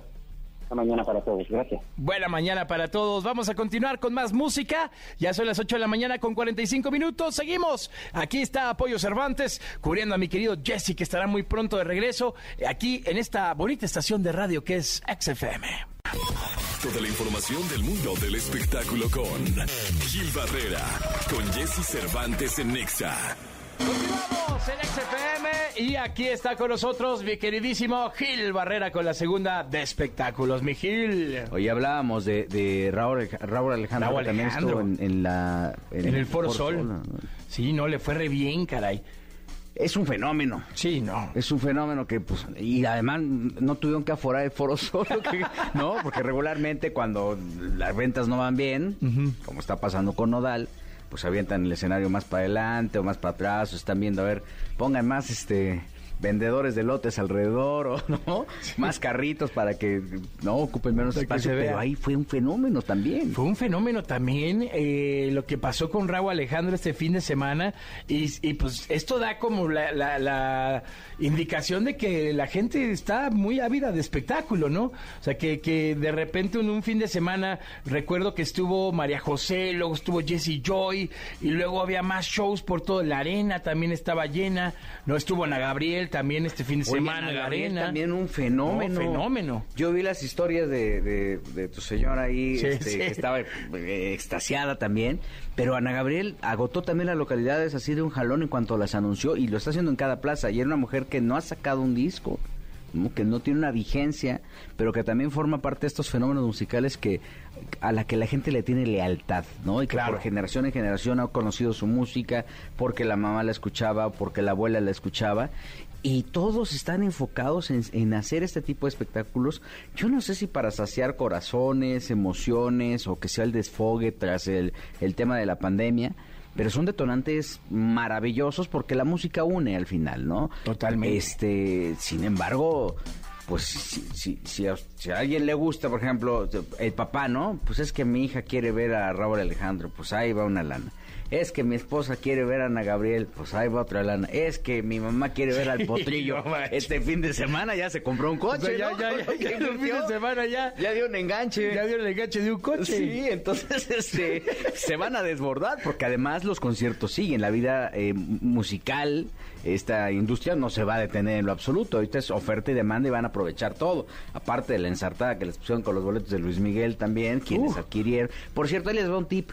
Hasta mañana para todos. Gracias. Buena mañana para todos. Vamos a continuar con más música. Ya son las 8 de la mañana con 45 minutos. Seguimos. Aquí está Apoyo Cervantes, cubriendo a mi querido Jesse, que estará muy pronto de regreso eh, aquí en esta bonita estación de radio que es XFM. Toda la información del mundo del espectáculo con Gil Barrera, con Jesse Cervantes en Nexa. Continuamos en XFM y aquí está con nosotros mi queridísimo Gil Barrera con la segunda de espectáculos. Mi Gil. Hoy hablábamos de, de Raúl, Raúl Alejandro, Raúl que también Alejandro. estuvo en, en la... En el Foro Sol. ¿no? Sí, no, le fue re bien, caray. Es un fenómeno. Sí, no. Es un fenómeno que, pues, y además no tuvieron que aforar el foro solo, que- ¿no? Porque regularmente cuando las ventas no van bien, como está pasando con Nodal, pues avientan el escenario más para adelante o más para atrás, o están viendo, a ver, pongan más, este, vendedores de lotes alrededor, o, ¿no? Más carritos para que no ocupen menos Para espacio, pero ahí fue un fenómeno también. Fue un fenómeno también eh, lo que pasó con Raúl Alejandro este fin de semana y, y, pues esto da como la, la- la indicación de que la gente está muy ávida de espectáculo, ¿no? O sea, que, que de repente en un fin de semana recuerdo que estuvo María José, luego estuvo Jesse Joy y luego había más shows por toda la arena, también estaba llena, no estuvo Ana Gabriel también este fin de Oye, semana Ana Gabriel. También un fenómeno. No, fenómeno. Yo vi las historias de, de- de tu señora ahí, Sí, este, sí. que estaba eh, extasiada también. Pero Ana Gabriel agotó también las localidades así de un jalón en cuanto las anunció y lo está haciendo en cada plaza. Y era una mujer que no ha sacado un disco. que no tiene una vigencia, pero que también forma parte de estos fenómenos musicales que a la que la gente le tiene lealtad, ¿no? Y que Claro. por generación en generación ha conocido su música porque la mamá la escuchaba, porque la abuela la escuchaba. Y todos están enfocados en, en hacer este tipo de espectáculos. Yo no sé si para saciar corazones, emociones o que sea el desfogue tras el, el tema de la pandemia. Pero son detonantes maravillosos porque la música une al final, ¿no? Totalmente. Este, sin embargo, pues si, si, si, a, si a alguien le gusta, por ejemplo, el papá, ¿no? Pues es que mi hija quiere ver a Raúl Alejandro, pues ahí va una lana. Es que mi esposa quiere ver a Ana Gabriel, pues ahí va otra lana. Es que mi mamá quiere ver al potrillo. no este fin de semana ya se compró un coche, O sea, ¿no? ya, ya, ya, el fin de semana ya. Ya dio un enganche. Ya dio el enganche de un coche. Sí, entonces este, se van a desbordar porque además los conciertos siguen, la vida eh, musical, esta industria no se va a detener en lo absoluto, ahorita es oferta y demanda y van a aprovechar todo, aparte de la ensartada que les pusieron con los boletos de Luis Miguel también, quienes Uh. adquirieron. Por cierto, ahí les va un tip.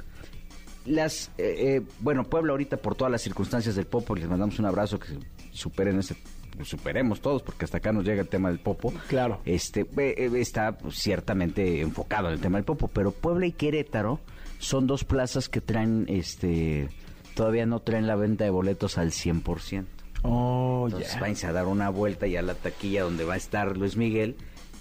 Las, eh, eh, bueno, Puebla ahorita por todas las circunstancias del Popo, les mandamos un abrazo que superen ese superemos todos porque hasta acá nos llega el tema del Popo. Claro. Este eh, eh, está ciertamente enfocado en el tema del Popo, pero Puebla y Querétaro son dos plazas que traen este todavía no traen la venta de boletos al 100%. Oh, Entonces ya. váyanse a dar una vuelta y a la taquilla donde va a estar Luis Miguel.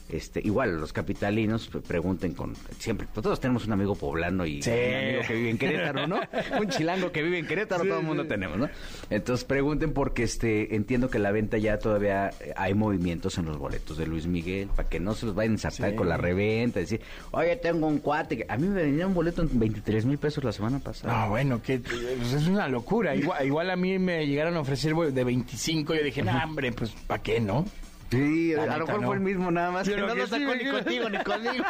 Este, igual los capitalinos pues, pregunten con siempre, pues, todos tenemos un amigo poblano y Sí. un amigo que vive en Querétaro, ¿no? un chilango que vive en Querétaro, todo el mundo tenemos, ¿no? Entonces pregunten porque este entiendo que la venta ya todavía hay movimientos en los boletos de Luis Miguel, para que no se los vayan a ensartar con la reventa, decir, oye, tengo un cuate, que-". a mí me venía un boleto en 23 mil pesos la semana pasada. No, bueno, que pues, es una locura. Igual, igual a mí me llegaron a ofrecer de 25. Yo dije, no, hombre, pues ¿para qué no? Sí, La a lo mejor no. fue el mismo nada más. Pero que no lo sacó sí, ni contigo ni conmigo.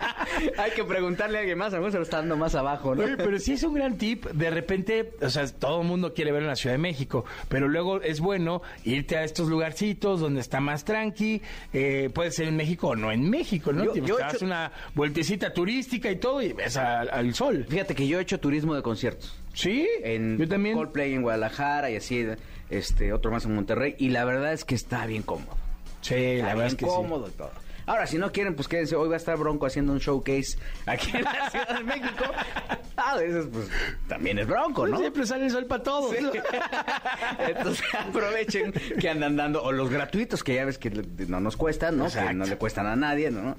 Hay que preguntarle a alguien más, a lo mejor se lo está dando más abajo, ¿no? Oye, pero sí es un gran tip. De repente, o sea, todo el mundo quiere ver en la Ciudad de México, pero luego es bueno irte a estos lugarcitos donde está más tranqui. eh, puede ser en México o no en México, ¿no? Yo- Te yo he das hecho- una vueltecita turística y todo y ves al, al sol. Fíjate que yo he hecho turismo de conciertos. Sí, En yo también. Coldplay en Guadalajara y así, este, otro más en Monterrey. Y la verdad es que está bien cómodo. Sí, la verdad es que sí. cómodo y todo. Ahora, si no quieren, pues quédense. Hoy va a estar Bronco haciendo un showcase aquí en la Ciudad de México. A veces, pues, también es Bronco, ¿no? Siempre sale el sol para todos. Sí. Entonces aprovechen que andan dando, o los gratuitos, que ya ves que no nos cuestan, ¿no? Que Exacto. no le cuestan a nadie, ¿no?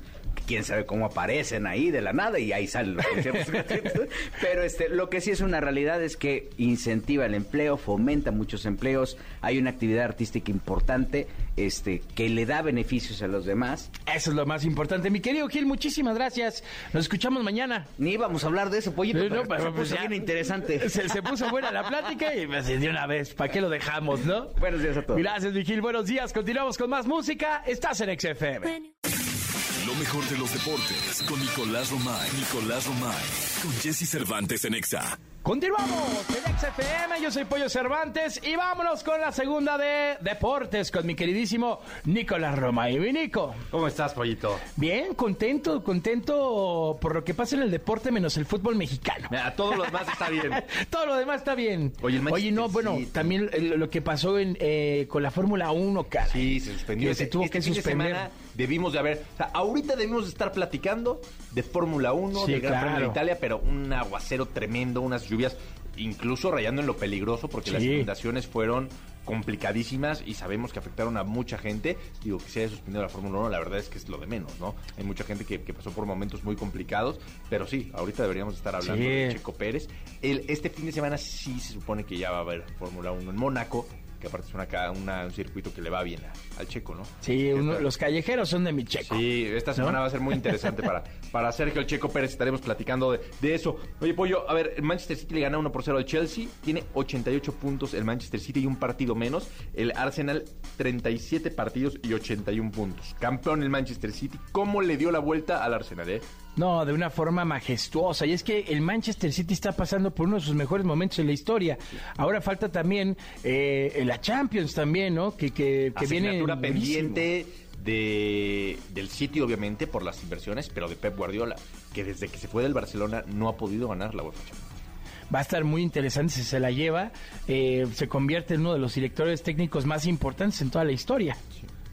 Quién sabe cómo aparecen ahí de la nada y ahí salen los conciertos. Pero este, lo que sí es una realidad es que incentiva el empleo, fomenta muchos empleos, hay una actividad artística importante, este, que le da beneficios a los demás. Eso es lo más importante. Mi querido Gil, muchísimas gracias. Nos escuchamos mañana. Ni íbamos a hablar de eso, pollito, pero no, pero se pues puso ya. bien interesante. Se, se puso buena la plática y pues, de una vez, ¿para qué lo dejamos, no? Buenos días a todos. Gracias, Vigil. Buenos días. Continuamos con más música. Estás en XFM. Lo mejor de los deportes con Nicolás Romay. Nicolás Romay. Con Jesse Cervantes en Exa. Continuamos en XFM. Yo soy Pollo Cervantes y vámonos con la segunda de deportes con mi queridísimo Nicolás Roma. Y mi Nico. ¿Cómo estás, pollito? Bien, contento, contento por lo que pasa en el deporte menos el fútbol mexicano. A todos los más está bien. Todo lo demás está bien. Oye, el Manchester no, bueno, también lo que pasó en, eh, con la Fórmula 1, cara. Sí, se suspendió. Que se tuvo que fin de suspender. semana debimos de haber... O sea, ahorita debimos de estar platicando de Fórmula 1, Sí, del Gran Premio de. Italia, pero un aguacero tremendo, unas lluvias, incluso rayando en lo peligroso, porque las inundaciones fueron complicadísimas y sabemos que afectaron a mucha gente. Digo, que se haya suspendido la Fórmula 1, la verdad es que es lo de menos, ¿no? Hay mucha gente que, que pasó por momentos muy complicados, pero sí, ahorita deberíamos estar hablando Sí. de Checo Pérez. El, este fin de semana sí se supone que ya va a haber Fórmula 1 en Mónaco, que aparte es una, una- un circuito que le va bien a- al Checo, ¿no? Sí, uno- los callejeros son de mi checo. Sí, esta semana va a ser muy interesante para, para Sergio el Checo Pérez. Estaremos platicando de, de eso. Oye, Pollo, a ver, el Manchester City le gana 1 por 0 al Chelsea. Tiene 88 puntos el Manchester City y un partido menos. El Arsenal, 37 partidos y 81 puntos. Campeón el Manchester City. ¿Cómo le dio la vuelta al Arsenal, eh? No, de una forma majestuosa. Y es que el Manchester City está pasando por uno de sus mejores momentos en la historia. Ahora falta también eh, la Champions también, ¿no? Que, que, que viene Asignatura pendiente de, del City, obviamente, por las inversiones, pero de Pep Guardiola, que desde que se fue del Barcelona no ha podido ganar la UEFA Champions. Va a estar muy interesante si se la lleva. Eh, se convierte en uno de los directores técnicos más importantes en toda la historia.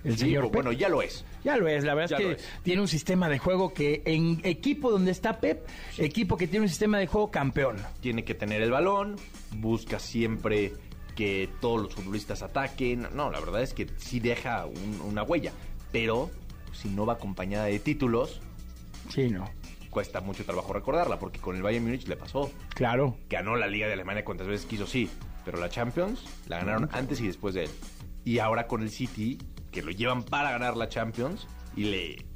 El Sí, señor Pep. bueno, ya lo es. Ya lo es, la verdad Ya es que tiene un sistema de juego que en equipo donde está Pep, equipo que tiene un sistema de juego campeón. tiene que tener el balón, busca siempre que todos los futbolistas ataquen. No, la verdad es que sí deja un- una huella, pero si no va acompañada de títulos, Sí, no. cuesta mucho trabajo recordarla, porque con el Bayern Múnich le pasó. Claro. Ganó la Liga de Alemania cuantas veces quiso, sí, pero la Champions la ganaron antes y después de él. Y ahora con el City, que lo llevan para ganar la Champions, y le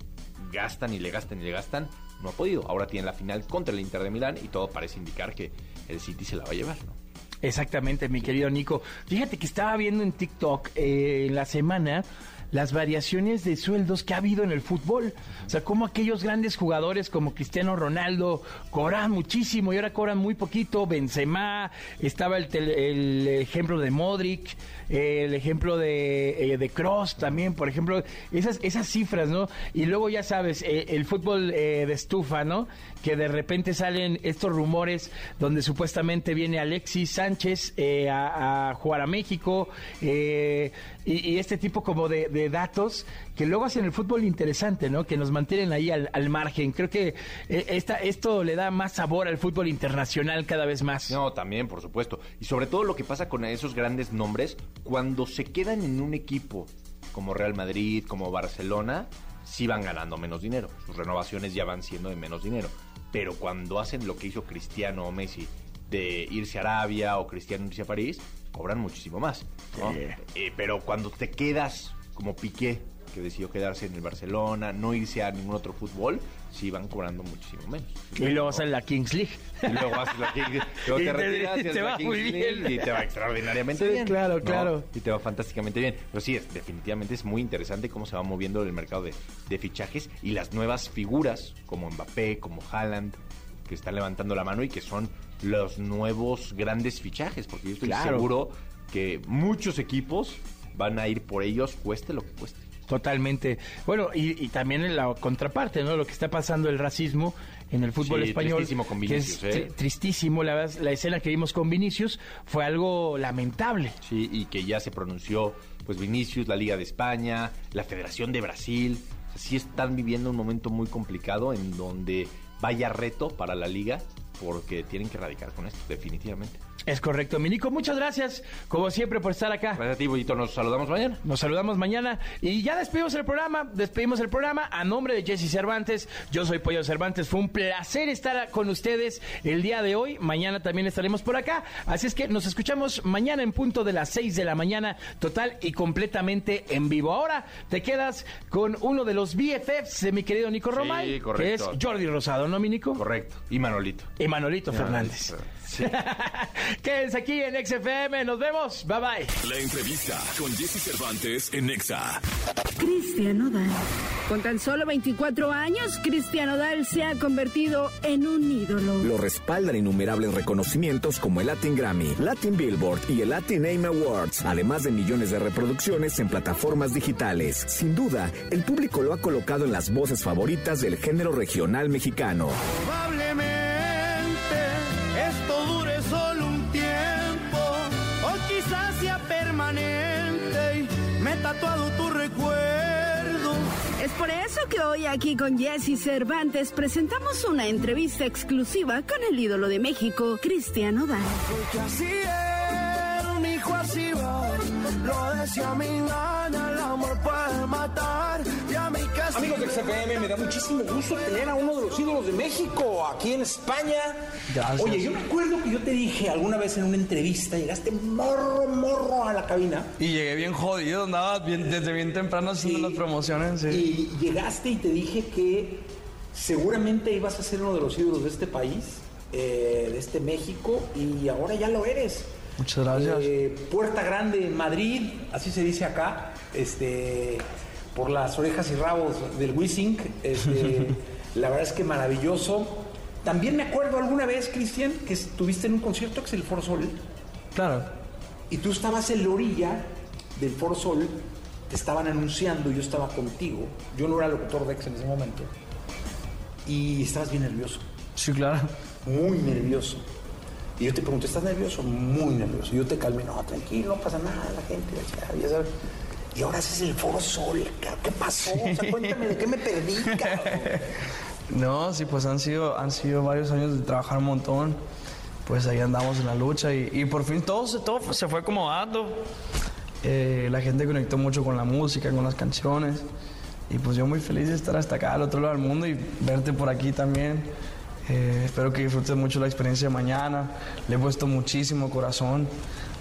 gastan y le gastan y le gastan, no ha podido. Ahora tiene la final contra el Inter de Milán y todo parece indicar que el City se la va a llevar, ¿no? Exactamente, mi querido Nico. Fíjate que estaba viendo en TikTok eh, en la semana las variaciones de sueldos que ha habido en el fútbol. O sea, como aquellos grandes jugadores como Cristiano Ronaldo cobran muchísimo y ahora cobran muy poquito. Benzema, estaba el, el ejemplo de Modric, el ejemplo de, eh, de Cross también, por ejemplo. Esas, esas cifras, ¿no? Y luego ya sabes, eh, el fútbol eh, de estufa, ¿no? Que de repente salen estos rumores donde supuestamente viene Alexis Sánchez eh, a, jugar a México eh, y, este tipo como de, de datos que luego hacen el fútbol interesante, ¿no? Que nos mantienen ahí al, al margen. Creo que eh, esta, esto le da más sabor al fútbol internacional cada vez más. No, también, por supuesto. Y sobre todo lo que pasa con esos grandes nombres, cuando se quedan en un equipo como Real Madrid, como Barcelona, sí van ganando menos dinero. Sus renovaciones ya van siendo de menos dinero. Pero cuando hacen lo que hizo Cristiano o Messi, de irse a Arabia o Cristiano irse a París, cobran muchísimo más. ¿no? Sí. Eh, pero cuando te quedas como Piqué que decidió quedarse en el Barcelona, no irse a ningún otro fútbol, sí van cobrando muchísimo menos. Y luego sale la Kings League. Y luego haces la King- luego Y te te- retiras y te haces va Kings muy League bien. y te va extraordinariamente Sí, bien. claro, ¿no? claro. Y te va fantásticamente bien. Pero sí, es- definitivamente es muy interesante cómo se va moviendo el mercado de, de fichajes y las nuevas figuras como Mbappé, como Haaland, que están levantando la mano y que son los nuevos grandes fichajes, porque yo estoy Claro. seguro que muchos equipos van a ir por ellos, cueste lo que cueste. Totalmente. Bueno, y, y también en la contraparte, ¿no? Lo que está pasando el racismo en el fútbol Sí, español. tristísimo con que es Vinicius, ¿eh? tri- tristísimo. La, verdad, la escena que vimos con Vinicius fue algo lamentable. Sí, y que ya se pronunció pues Vinicius, la Liga de España, la Federación de Brasil. O sea, sí están viviendo un momento muy complicado en donde vaya reto para la liga porque tienen que erradicar con esto, definitivamente. Es correcto, Minico. Muchas gracias, como siempre, por estar acá. Gracias a ti, Bollito. Nos saludamos mañana. Nos saludamos mañana y ya despedimos el programa. Despedimos el programa a nombre de Jesse Cervantes. Yo soy Pollo Cervantes. Fue un placer estar con ustedes el día de hoy. Mañana también estaremos por acá. Así es que nos escuchamos mañana en punto de las 6 de la mañana, total y completamente en vivo. Ahora te quedas con uno de los BFFs de mi querido Nico Sí, Romay, que correcto. es Jordi Rosado, ¿no, mi Nico? Correcto. Y Manolito. Y Manolito Fernández. Sí. Quédense aquí en XFM. Nos vemos. Bye bye. La entrevista con Jesse Cervantes en Nexa. Cristian Nodal. Con tan solo 24 años, Cristian Nodal se ha convertido en un ídolo. Lo respaldan innumerables reconocimientos como el Latin Grammy, Latin Billboard y el Latin Name Awards, además de millones de reproducciones en plataformas digitales. Sin duda, el público lo ha colocado en las voces favoritas del género regional mexicano. Probablemente Por eso que hoy aquí con Jesse Cervantes presentamos una entrevista exclusiva con el ídolo de México, Cristian Nodal. Porque así era, un hijo así va. Lo decía mi nana, el amor puede matar. Y a mi casa. Amigos de XFM, me da muchísimo gusto tener a uno de los ídolos de México aquí en España. Gracias. Oye, yo me acuerdo que yo te dije alguna vez en una entrevista, llegaste morro, morro a la cabina. Y llegué bien jodido, andaba bien- desde bien temprano haciendo las promociones. sí. Y llegaste y te dije que seguramente ibas a ser uno de los ídolos de este país, eh, de este México, y ahora ya lo eres. Muchas gracias. Eh, Puerta Grande en Madrid, así se dice acá, este, por las orejas y rabos del Wissing. Este, la verdad es que maravilloso. También me acuerdo alguna vez, Cristian, que estuviste en un concierto que es el Foro Sol, Claro. y tú estabas en la orilla del Foro Sol, te estaban anunciando, yo estaba contigo, yo no era locutor de Ex en ese momento, y estabas bien nervioso, Sí, claro. muy nervioso. Y yo te pregunté, ¿estás nervioso? Muy nervioso. Y yo te calmé, no, tranquilo, no pasa nada, la gente, ya sabes. Y ahora haces el Foro Sol, ¿qué pasó? O sea, cuéntame, ¿de qué me perdí, cabrón? No, sí, pues han sido, han sido varios años de trabajar un montón. Pues ahí andamos en la lucha y, y por fin todo, se- todo se fue acomodando. Eh, la gente conectó mucho con la música, con las canciones. Y pues yo muy feliz de estar hasta acá, al otro lado del mundo y verte por aquí también. Eh, espero que disfrutes mucho la experiencia de mañana. Le he puesto muchísimo corazón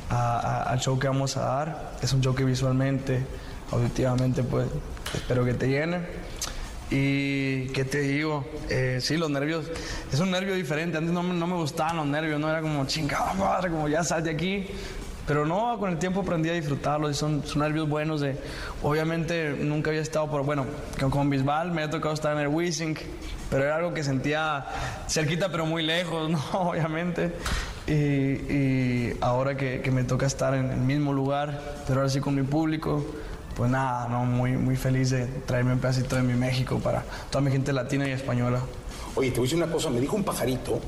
al show que vamos a dar. Es un show que visualmente, auditivamente, pues espero que te llene. Y qué te digo, Eh, sí, los nervios, es un nervio diferente. Antes no, no me gustaban los nervios, no era como chingada como ya sal de aquí. Pero no, con el tiempo aprendí a disfrutarlos y son, son nervios buenos. De, obviamente nunca había estado por, bueno, con, Bisbal me ha tocado estar en el Wissing, pero era algo que sentía cerquita pero muy lejos, ¿no? Obviamente. Y, y ahora que, que me toca estar en el mismo lugar, pero ahora sí con mi público, pues nada, no, muy, muy feliz de traerme un pedacito de mi México para toda mi gente latina y española. Oye, te voy a decir una cosa, me dijo un pajarito.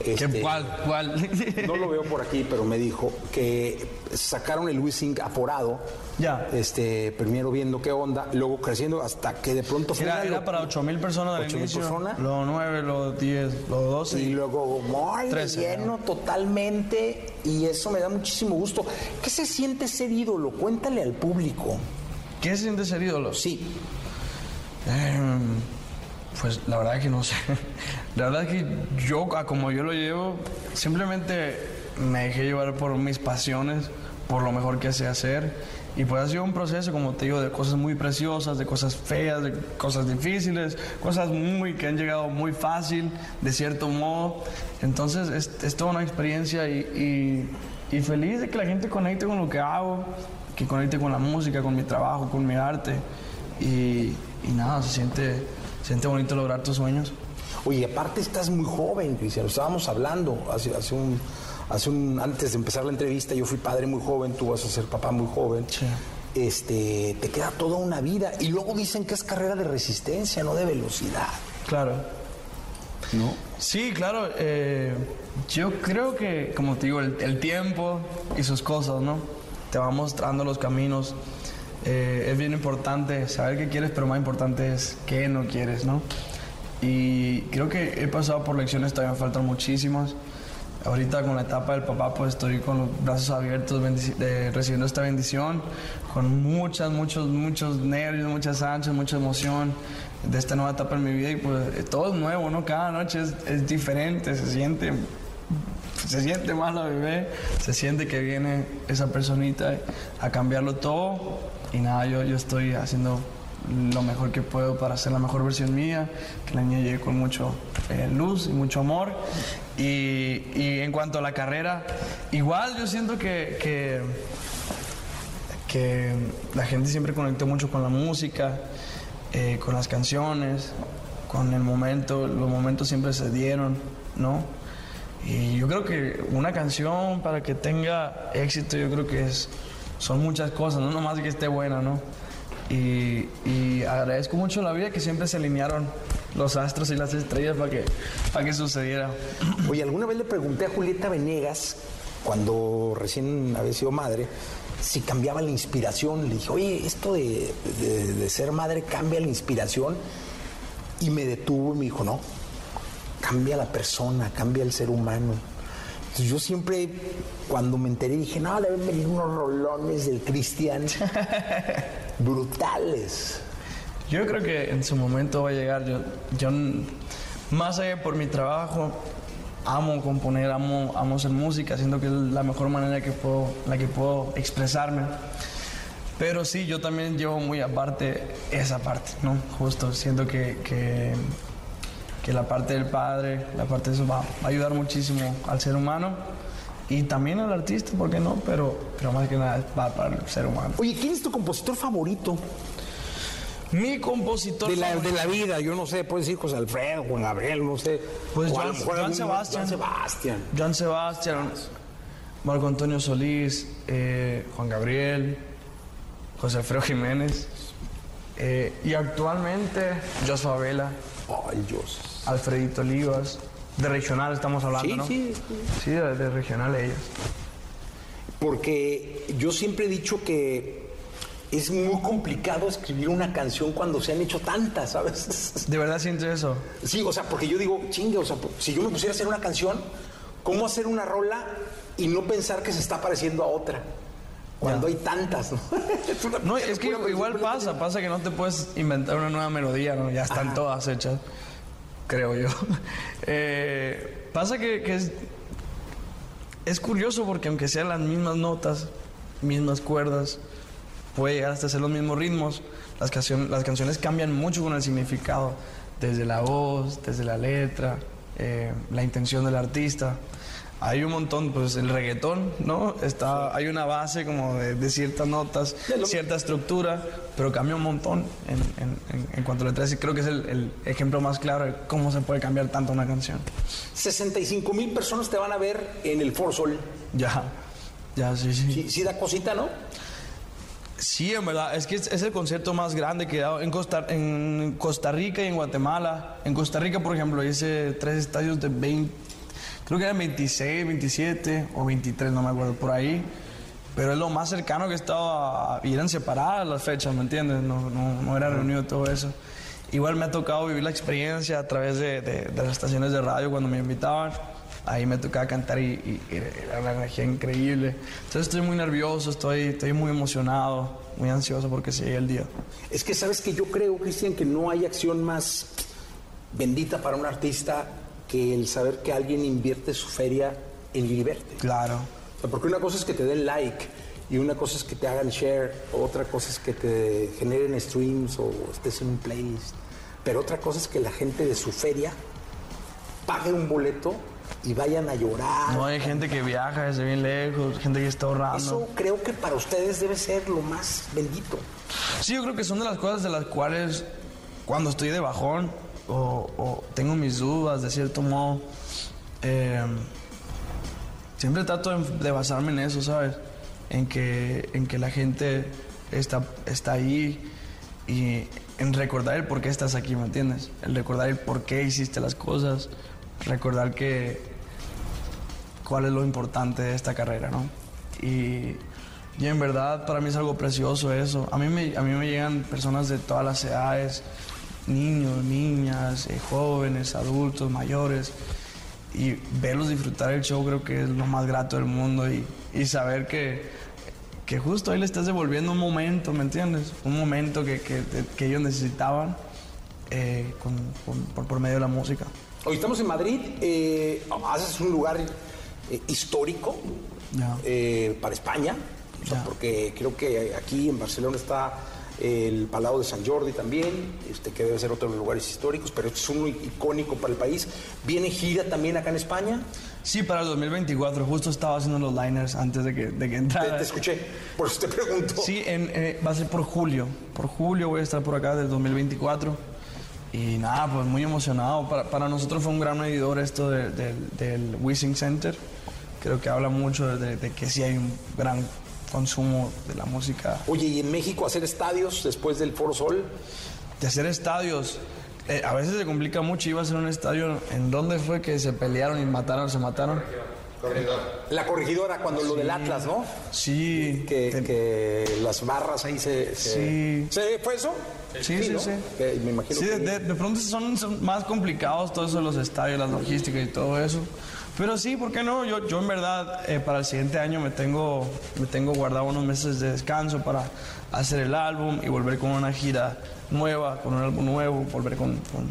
Este, ¿Cuál? ¿Cuál? No lo veo por aquí, pero me dijo que sacaron el Wissing aforado. Ya. Este, primero viendo qué onda, luego creciendo hasta que de pronto fue Era, era lo- para 8 mil personas del 8,000 inicio. personas. Los 9, los 10, los 12. Y luego, muy 13, lleno totalmente. Y eso me da muchísimo gusto. ¿Qué se siente ser ídolo? Cuéntale al público. ¿Qué se siente ser ídolo? Sí. Em, pues la verdad que no sé. La verdad que yo, a como yo lo llevo, simplemente me dejé llevar por mis pasiones, por lo mejor que sé hacer Y pues ha sido un proceso, como te digo, de cosas muy preciosas, de cosas feas, de cosas difíciles, cosas muy que han llegado muy fácil, de cierto modo. Entonces es, es toda una experiencia y, y, feliz de que la gente conecte con lo que hago, que conecte con la música, con mi trabajo, con mi arte. Y, nada, se siente, siente bonito lograr tus sueños. Oye, aparte estás muy joven, Cristian. Estábamos hablando hace, hace un, hace un, antes de empezar la entrevista. Yo fui padre muy joven, tú vas a ser papá muy joven. Este, te queda toda una vida. Y luego dicen que es carrera de resistencia, no de velocidad. Claro. ¿No? Sí, claro. eh, yo creo que, como te digo, el, el tiempo y sus cosas, ¿no? Te va mostrando los caminos. Eh, es bien importante saber qué quieres, pero más importante es qué no quieres, ¿no? Y creo que he pasado por lecciones, todavía me faltan muchísimas. Ahorita con la etapa del papá, pues estoy con los brazos abiertos, eh, recibiendo esta bendición, con muchas, muchos, muchos nervios, muchas ansias, mucha emoción de esta nueva etapa en mi vida y pues eh, todo es nuevo, ¿no? Cada noche es, es diferente, se siente, se siente más la bebé, se siente que viene esa personita a cambiarlo todo y nada, yo, yo estoy haciendo lo mejor que puedo para ser la mejor versión mía, que la niña llegue con mucho eh, luz y mucho amor. Y, y en cuanto a la carrera, igual yo siento que, que, la gente siempre conectó mucho con la música, eh, con las canciones, con el momento, los momentos siempre se dieron, ¿no? Y yo creo que una canción para que tenga éxito, yo creo que es, son muchas cosas, no nomás que esté buena, ¿no? Y, y agradezco mucho la vida que siempre se alinearon los astros y las estrellas para que, para que sucediera. Oye, alguna vez le pregunté a Julieta Venegas, cuando recién había sido madre, si cambiaba la inspiración. Le dije, oye, esto de, de- de ser madre cambia la inspiración. Y me detuvo y me dijo, no, cambia la persona, cambia el ser humano. Entonces yo siempre, cuando me enteré, dije, no, deben venir unos rolones del Cristian brutales. Yo creo que en su momento va a llegar. Yo, yo más allá por mi trabajo, amo componer, amo, amo hacer música, siento que es la mejor manera que puedo, la que puedo expresarme. Pero sí, yo también llevo muy aparte esa parte, ¿no? Justo, siento que, que, que la parte del padre, la parte de eso va, a ayudar muchísimo al ser humano y también al artista, ¿por qué no? Pero, pero más que nada va para el ser humano. Oye, ¿quién es tu compositor favorito? Mi compositor de la, favorito. de la vida, yo no sé, puedes decir José Alfredo, Juan Gabriel, no sé. Pues Joan algún- Sebastián. Joan Sebastián. Joan Sebastián, Marco Antonio Solís, eh, Juan Gabriel, José Alfredo Jiménez. eh, y actualmente Joshua Vela. Ay, Dios. Alfredito Olivas. De regional estamos hablando, Sí, ¿no? sí, Sí, de, de regional ellos. Porque yo siempre he dicho que es muy complicado escribir una canción cuando se han hecho tantas, ¿sabes? ¿De verdad sientes eso? Sí, o sea, porque yo digo, chingue, o sea, si yo me pusiera a hacer una canción, ¿cómo hacer una rola y no pensar que se está pareciendo a otra? Cuando hay tantas, ¿no? Es una- No, es que igual pasa, pasa que no te puedes inventar una nueva melodía, ¿no? Ya están todas hechas, creo yo. Eh, pasa que, es, es curioso porque aunque sean las mismas notas, mismas cuerdas, puede llegar hasta ser los mismos ritmos, las, canción- las canciones cambian mucho con el significado, desde la voz, desde la letra, eh, la intención del artista. Hay un montón, pues el reggaetón, ¿no? Está, hay una base como de, de ciertas notas, cierta estructura, pero cambia un montón en, en- en- cuanto a letras. Y creo que es el, el ejemplo más claro de cómo se puede cambiar tanto una canción. 65 mil personas te van a ver en el For Sol. Ya, ya, sí, sí. Sí, sí da cosita, ¿no? Sí, en verdad, es que es, es el concierto más grande que he dado en Costa, en Costa Rica y en Guatemala. En Costa Rica, por ejemplo, hice tres estadios de 20, creo que eran 26, 27 o 23, no me acuerdo, por ahí. Pero es lo más cercano que he estado a- y eran separadas las fechas, ¿me entiendes? No, no, no era reunido todo eso. Igual me ha tocado vivir la experiencia a través de, de- de las estaciones de radio cuando me invitaban. Ahí me tocaba cantar y, y- y era una energía increíble. Entonces estoy muy nervioso, estoy, estoy muy emocionado, muy ansioso porque se llegue el día. Es que sabes que yo creo, Cristian, que no hay acción más bendita para un artista que el saber que alguien invierte su feria en verte. Claro. porque una cosa es que te den like Y una cosa es que te hagan share, otra cosa es que te generen streams o estés en un playlist. Pero otra cosa es que la gente de su feria pague un boleto y vayan a llorar. No hay gente que viaja desde bien lejos, gente que está ahorrando. Eso creo que para ustedes debe ser lo más bendito. Sí, yo creo que son de las cosas de las cuales cuando estoy de bajón o, o tengo mis dudas de cierto modo, eh, siempre trato de, de basarme en eso, ¿sabes? En que, en que la gente está, está ahí y en recordar el por qué estás aquí, ¿me entiendes? El recordar el por qué hiciste las cosas, recordar que cuál es lo importante de esta carrera, ¿no? Y, y en verdad para mí es algo precioso eso. A mí me, a mí me llegan personas de todas las edades, niños, niñas, eh, jóvenes, adultos, mayores, y verlos disfrutar el show creo que es lo más grato del mundo y, y saber que, que justo ahí le estás devolviendo un momento, ¿me entiendes? Un momento que, que, que ellos necesitaban eh, con- con- por, por medio de la música. Hoy estamos en Madrid, eh, haces un lugar eh, histórico para España, o sea, porque creo que aquí en Barcelona está el Palau de San Jordi también, este, que debe ser otro de los lugares históricos, pero este es uno icónico para el país. ¿Viene gira también acá en España? Sí, para el 2024. Justo estaba haciendo los liners antes de que, de que entrara. Te, te escuché, por eso te pregunto. Sí, en, eh, va a ser por julio. Por julio voy a estar por acá del 2024. Y nada, pues muy emocionado. Para, para nosotros fue un gran medidor esto de- del- del Wishing Center. Creo que habla mucho de, de que sí hay un gran consumo de la música. Oye, ¿y en México hacer estadios después del Foro Sol? De hacer estadios. eh, a veces se complica mucho. Iba a ser un estadio. ¿En dónde fue que se pelearon y mataron, se mataron? La corregidora, cuando lo del Atlas, ¿no? Sí. Que, que las barras ahí se... se- Sí. ¿Se- ¿Fue eso? Sí, sí, ¿no? sí. Que me imagino Sí, que- de, de- pronto son, son más complicados todo eso de los estadios, la logística y todo eso. Pero sí, ¿por qué no? Yo, yo en verdad eh, para el siguiente año me tengo, me tengo guardado unos meses de descanso para hacer el álbum y volver con una gira nueva, con un álbum nuevo, volver con, con,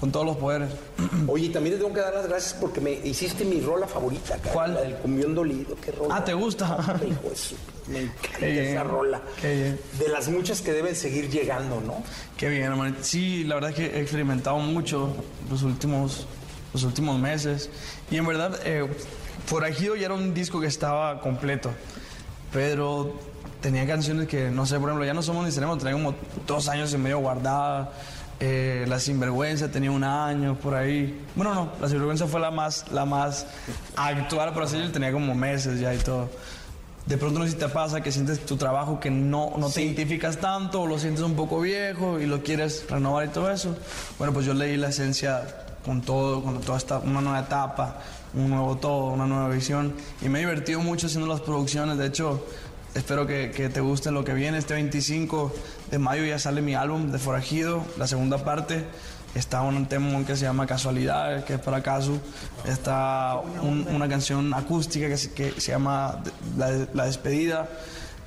con todos los poderes. Oye, también te tengo que dar las gracias porque me hiciste mi rola favorita, cara. ¿Cuál? La del cumbión dolido, qué rola. Ah, ¿te gusta? Hijo Me encanta Qué bien, esa rola. qué bien. De las muchas que deben seguir llegando, ¿no? Qué bien, hermanito. Sí, la verdad es que he experimentado mucho los últimos, los últimos meses. Y en verdad, eh, Forajido ya era un disco que estaba completo. Pero tenía canciones que, no sé, por ejemplo, ya no somos ni tenemos, tenía como dos años y medio guardada. Eh, la Sinvergüenza tenía un año por ahí. Bueno, no, la Sinvergüenza fue la más, la más actual, por así decirlo, tenía como meses ya y todo. De pronto no sé si te pasa que sientes tu trabajo que no, no te identificas tanto o lo sientes un poco viejo y lo quieres renovar y todo eso. Bueno, pues yo leí la esencia con todo, con toda esta, una nueva etapa, un nuevo todo, una nueva visión y me he divertido mucho haciendo las producciones. De hecho, espero que, que te guste lo que viene. Este 25 de mayo ya sale mi álbum de Forajido, la segunda parte. Está un tema que se llama Casualidades, que es para Casu. Está un- una canción acústica que se, que se llama La, La Despedida.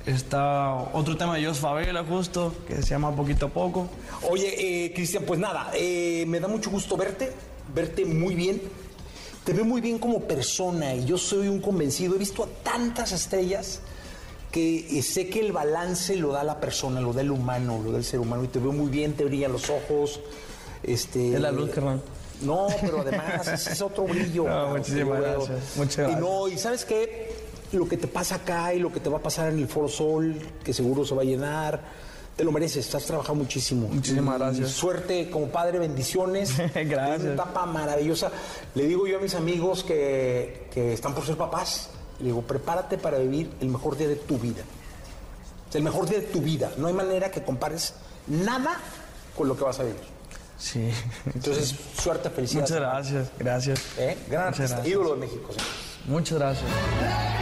Está otro tema de Jos Favela, justo, que se llama Poquito a Poco. Oye, eh, Cristian, pues nada, eh, me da mucho gusto verte, verte muy bien. Te veo muy bien como persona y yo soy un convencido. He visto a tantas estrellas que eh, sé que el balance lo da la persona, lo da el humano, lo da el ser humano. Y te veo muy bien, te brillan los ojos. Este, Es la luz, carnal. No, pero además es, es otro brillo. No, muchísimas gracias, muchas Y gracias. no, y sabes qué, lo que te pasa acá y lo que te va a pasar en el Foro Sol, que seguro se va a llenar, te lo mereces, estás trabajando muchísimo. Muchísimas Y gracias. Suerte como padre, bendiciones. Gracias. Es una etapa maravillosa. Le digo yo a mis amigos que, que están por ser papás, le digo, prepárate para vivir el mejor día de tu vida. El mejor día de tu vida. No hay manera que compares nada con lo que vas a vivir. Sí. Entonces, suerte, felicidades. Muchas gracias, gracias. ¿Eh? Gran Muchas artista, gracias. ídolo de México. señor. Muchas gracias.